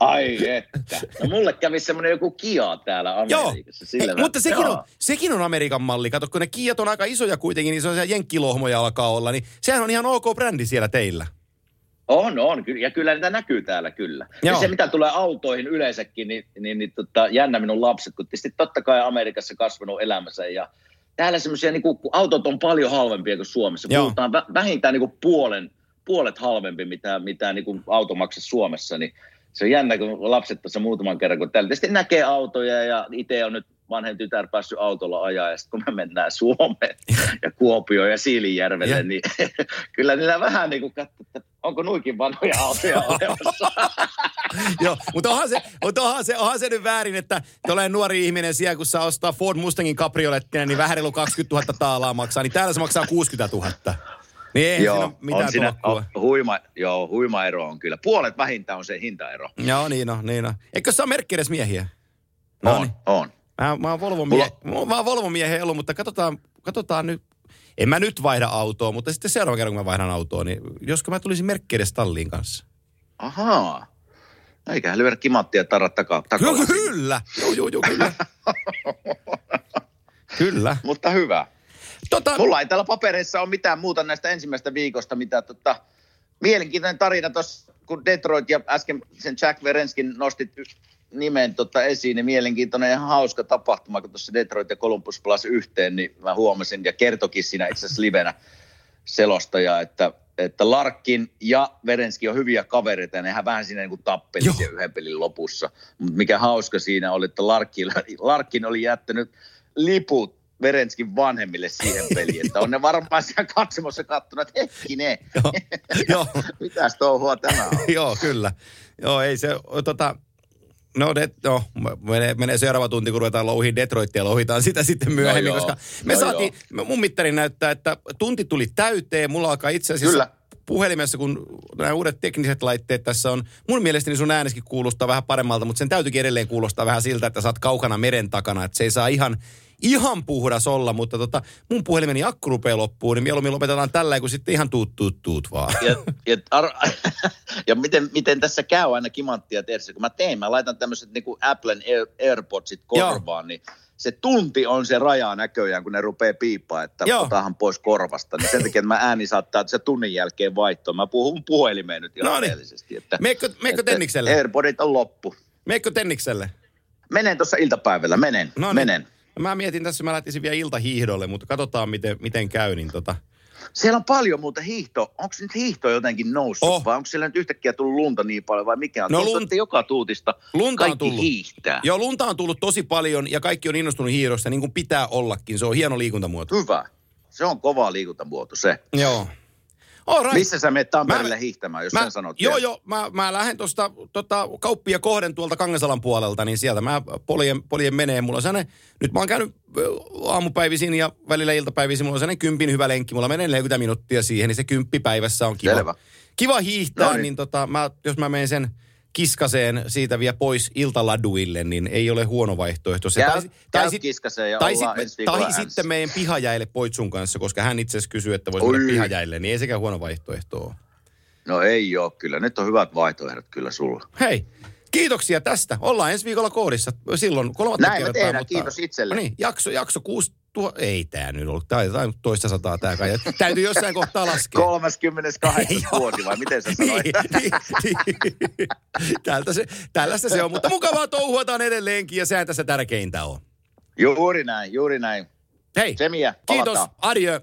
ai että. No mulle kävi semmoinen joku Kia täällä Joo, Amerikassa. Ei, Sillä mutta vä- sekin Joo. on, sekin on Amerikan malli. Kato, kun ne Kiat on aika isoja kuitenkin, niin se on siellä jenkkilohmoja alkaa olla, niin sehän on ihan ok brändi siellä teillä. On, on. Ja kyllä niitä näkyy täällä kyllä. Joo. Ja se, mitä tulee autoihin yleensäkin, niin, niin, niin tota, jännä minun lapset, kun tietysti totta kai Amerikassa kasvanut elämänsä ja täällä semmoisia, niin kun autot on paljon halvempia kuin Suomessa. Joo. Puhutaan vä- vähintään niin kuin puolen, puolet halvempi, mitä, mitä niin kuin auto maksaa Suomessa, niin se on jännä, kun lapset tuossa muutaman kerran, kun täällä tietysti näkee autoja ja itse on nyt vanhen tytär päässyt autolla ajaa ja sitten kun me mennään Suomeen ja Kuopioon ja Siilinjärvelle, Ja- niin kyllä niillä vähän niin kuin katsoo, että onko nuikin vanhoja autoja olemassa. Joo, mutta onhan se, mutta onhan, se, onhan se nyt väärin, että tulee nuori ihminen siellä, kun saa ostaa Ford Mustangin kabriolettia, niin vähän reilu 20 000 taalaa maksaa, niin täällä se maksaa 60 000. Niin ei siinä ole mitään on siinä, on, huima, joo, huima ero on kyllä. Puolet vähintään on se hintaero. Joo, niin on, niin on. Eikö se ole merkki miehiä? No on, niin. on. Mä, mä oon Volvo Mulla- mie- mä oon Volvo ollut, mutta katsotaan, katsotaan nyt. En mä nyt vaihda autoa, mutta sitten seuraava kerran, kun mä vaihdan autoa, niin josko mä tulisin merkki talliin kanssa. Ahaa. Eiköhän lyödä kimanttia tarra takaa. Joo, kyllä. Joo, joo, joo, kyllä. kyllä. Mutta hyvä. Tota, Mulla ei täällä papereissa ole mitään muuta näistä ensimmäistä viikosta, mitä tota, mielenkiintoinen tarina tuossa, kun Detroit ja äsken sen Jack Verenskin nostit nimen tota esiin, niin mielenkiintoinen ja hauska tapahtuma, kun tuossa Detroit ja Columbus pelasi yhteen, niin mä huomasin ja kertokin siinä itse asiassa livenä selostaja, että, että Larkin ja Verenski on hyviä kavereita ja nehän vähän siinä niin kuin tappeli yhden pelin lopussa. Mutta mikä hauska siinä oli, että Larkin, Larkin oli jättänyt liput Verenskin vanhemmille siihen peliin, että on ne varmaan siellä katsomossa kattonut, että hetkinen, joo, joo, mitäs touhua tämä on. joo, kyllä. Joo, ei se, tota, no, de, no menee, menee seuraava tunti, kun ruvetaan louhiin Detroitia ja louhitaan sitä sitten myöhemmin, No joo, koska me no saatiin, mun mittari näyttää, että tunti tuli täyteen, mulla alkaa itse asiassa Kyllä. puhelimessa, kun nämä uudet tekniset laitteet tässä on, mun mielestäni sun ääneskin kuulostaa vähän paremmalta, mutta sen täytyykin edelleen kuulostaa vähän siltä, että sä oot kaukana meren takana, että se ei saa ihan, ihan puhdas olla, mutta tota, mun puhelimeni akku rupeaa loppuun, niin mieluummin lopetetaan tällä, kun sitten ihan tuut, tuut, tuut vaan. Ja, ja, ar- ja miten, miten tässä käy aina kimanttia tehdessä, kun mä teen, mä laitan tämmöiset niin Applen Air, AirPodsit korvaan, niin se tunti on se raja näköjään, kun ne rupeaa piippaa, että Joo. otahan pois korvasta. Niin sen takia, että mä ääni saattaa se tunnin jälkeen vaihtoa. Mä puhun puhelimeen nyt ihan rehellisesti. Että, Meikö, meikö että Tennikselle? AirPodit on loppu. Meikö Tennikselle? Menen tuossa iltapäivällä, menen, No niin. menen. Mä mietin tässä, mä lähtisin vielä iltahiihdolle, mutta katsotaan miten, miten käy. Niin tota. Siellä on paljon muuta hiihto. Onko nyt hiihto jotenkin noussut Oh. vai onko siellä nyt yhtäkkiä tullut lunta niin paljon vai mikä on? No Tuntuu, lun- että joka tuutista Lunta on kaikki tullut. hiihtää. Joo, lunta on tullut tosi paljon ja kaikki on innostunut hiihdosta, niin kuin pitää ollakin. Se on hieno liikuntamuoto. Hyvä. Se on kova liikuntamuoto se. Joo. All right. Missä sä menet Tampereelle Mä- hiihtämään, jos Mä, sen sanot joo, vielä? joo. Mä, mä lähden tuosta tota, kauppia kohden tuolta Kangasalan puolelta, niin sieltä mä poljen, poljen menee. Mulla on sellainen, nyt mä oon käynyt aamupäivisin ja välillä iltapäivisin, mulla on sellainen kympin hyvä lenkki. Mulla menee 40 minuuttia siihen, niin se kymppi päivässä on kiva. Selvä. Kiva hiihtää, No niin, niin. niin tota, mä, jos mä menen sen kiskaseen siitä vielä pois iltaladuille, niin ei ole huono vaihtoehto. Se, Käy- käy sit- kiskaseen ja tai, sit, tai sitten meidän pihajäille Poitsun kanssa, koska hän itse asiassa kysyy, että voisi Oi. mennä pihajäille, niin ei sekään huono vaihtoehto ole. No ei ole kyllä. Nyt on hyvät vaihtoehdot kyllä sulla. Hei, kiitoksia tästä. Ollaan ensi viikolla koodissa. Silloin kolmatta Näin me kertaa. tehdään. Kiitos itselle. No niin, jakso, jakso 6 tuo, ei tää nyt ollut. Tää on toista sataa tää kai. Täytyy jossain kohtaa laskea. 38. vuosi vai miten sä sanoit? niin, niin, niin. Tältä se, tällaista se on, mutta mukavaa touhuataan edelleenkin ja sehän tässä tärkeintä on. juuri näin, juuri näin. Hei, Semiä, kiitos, adieu.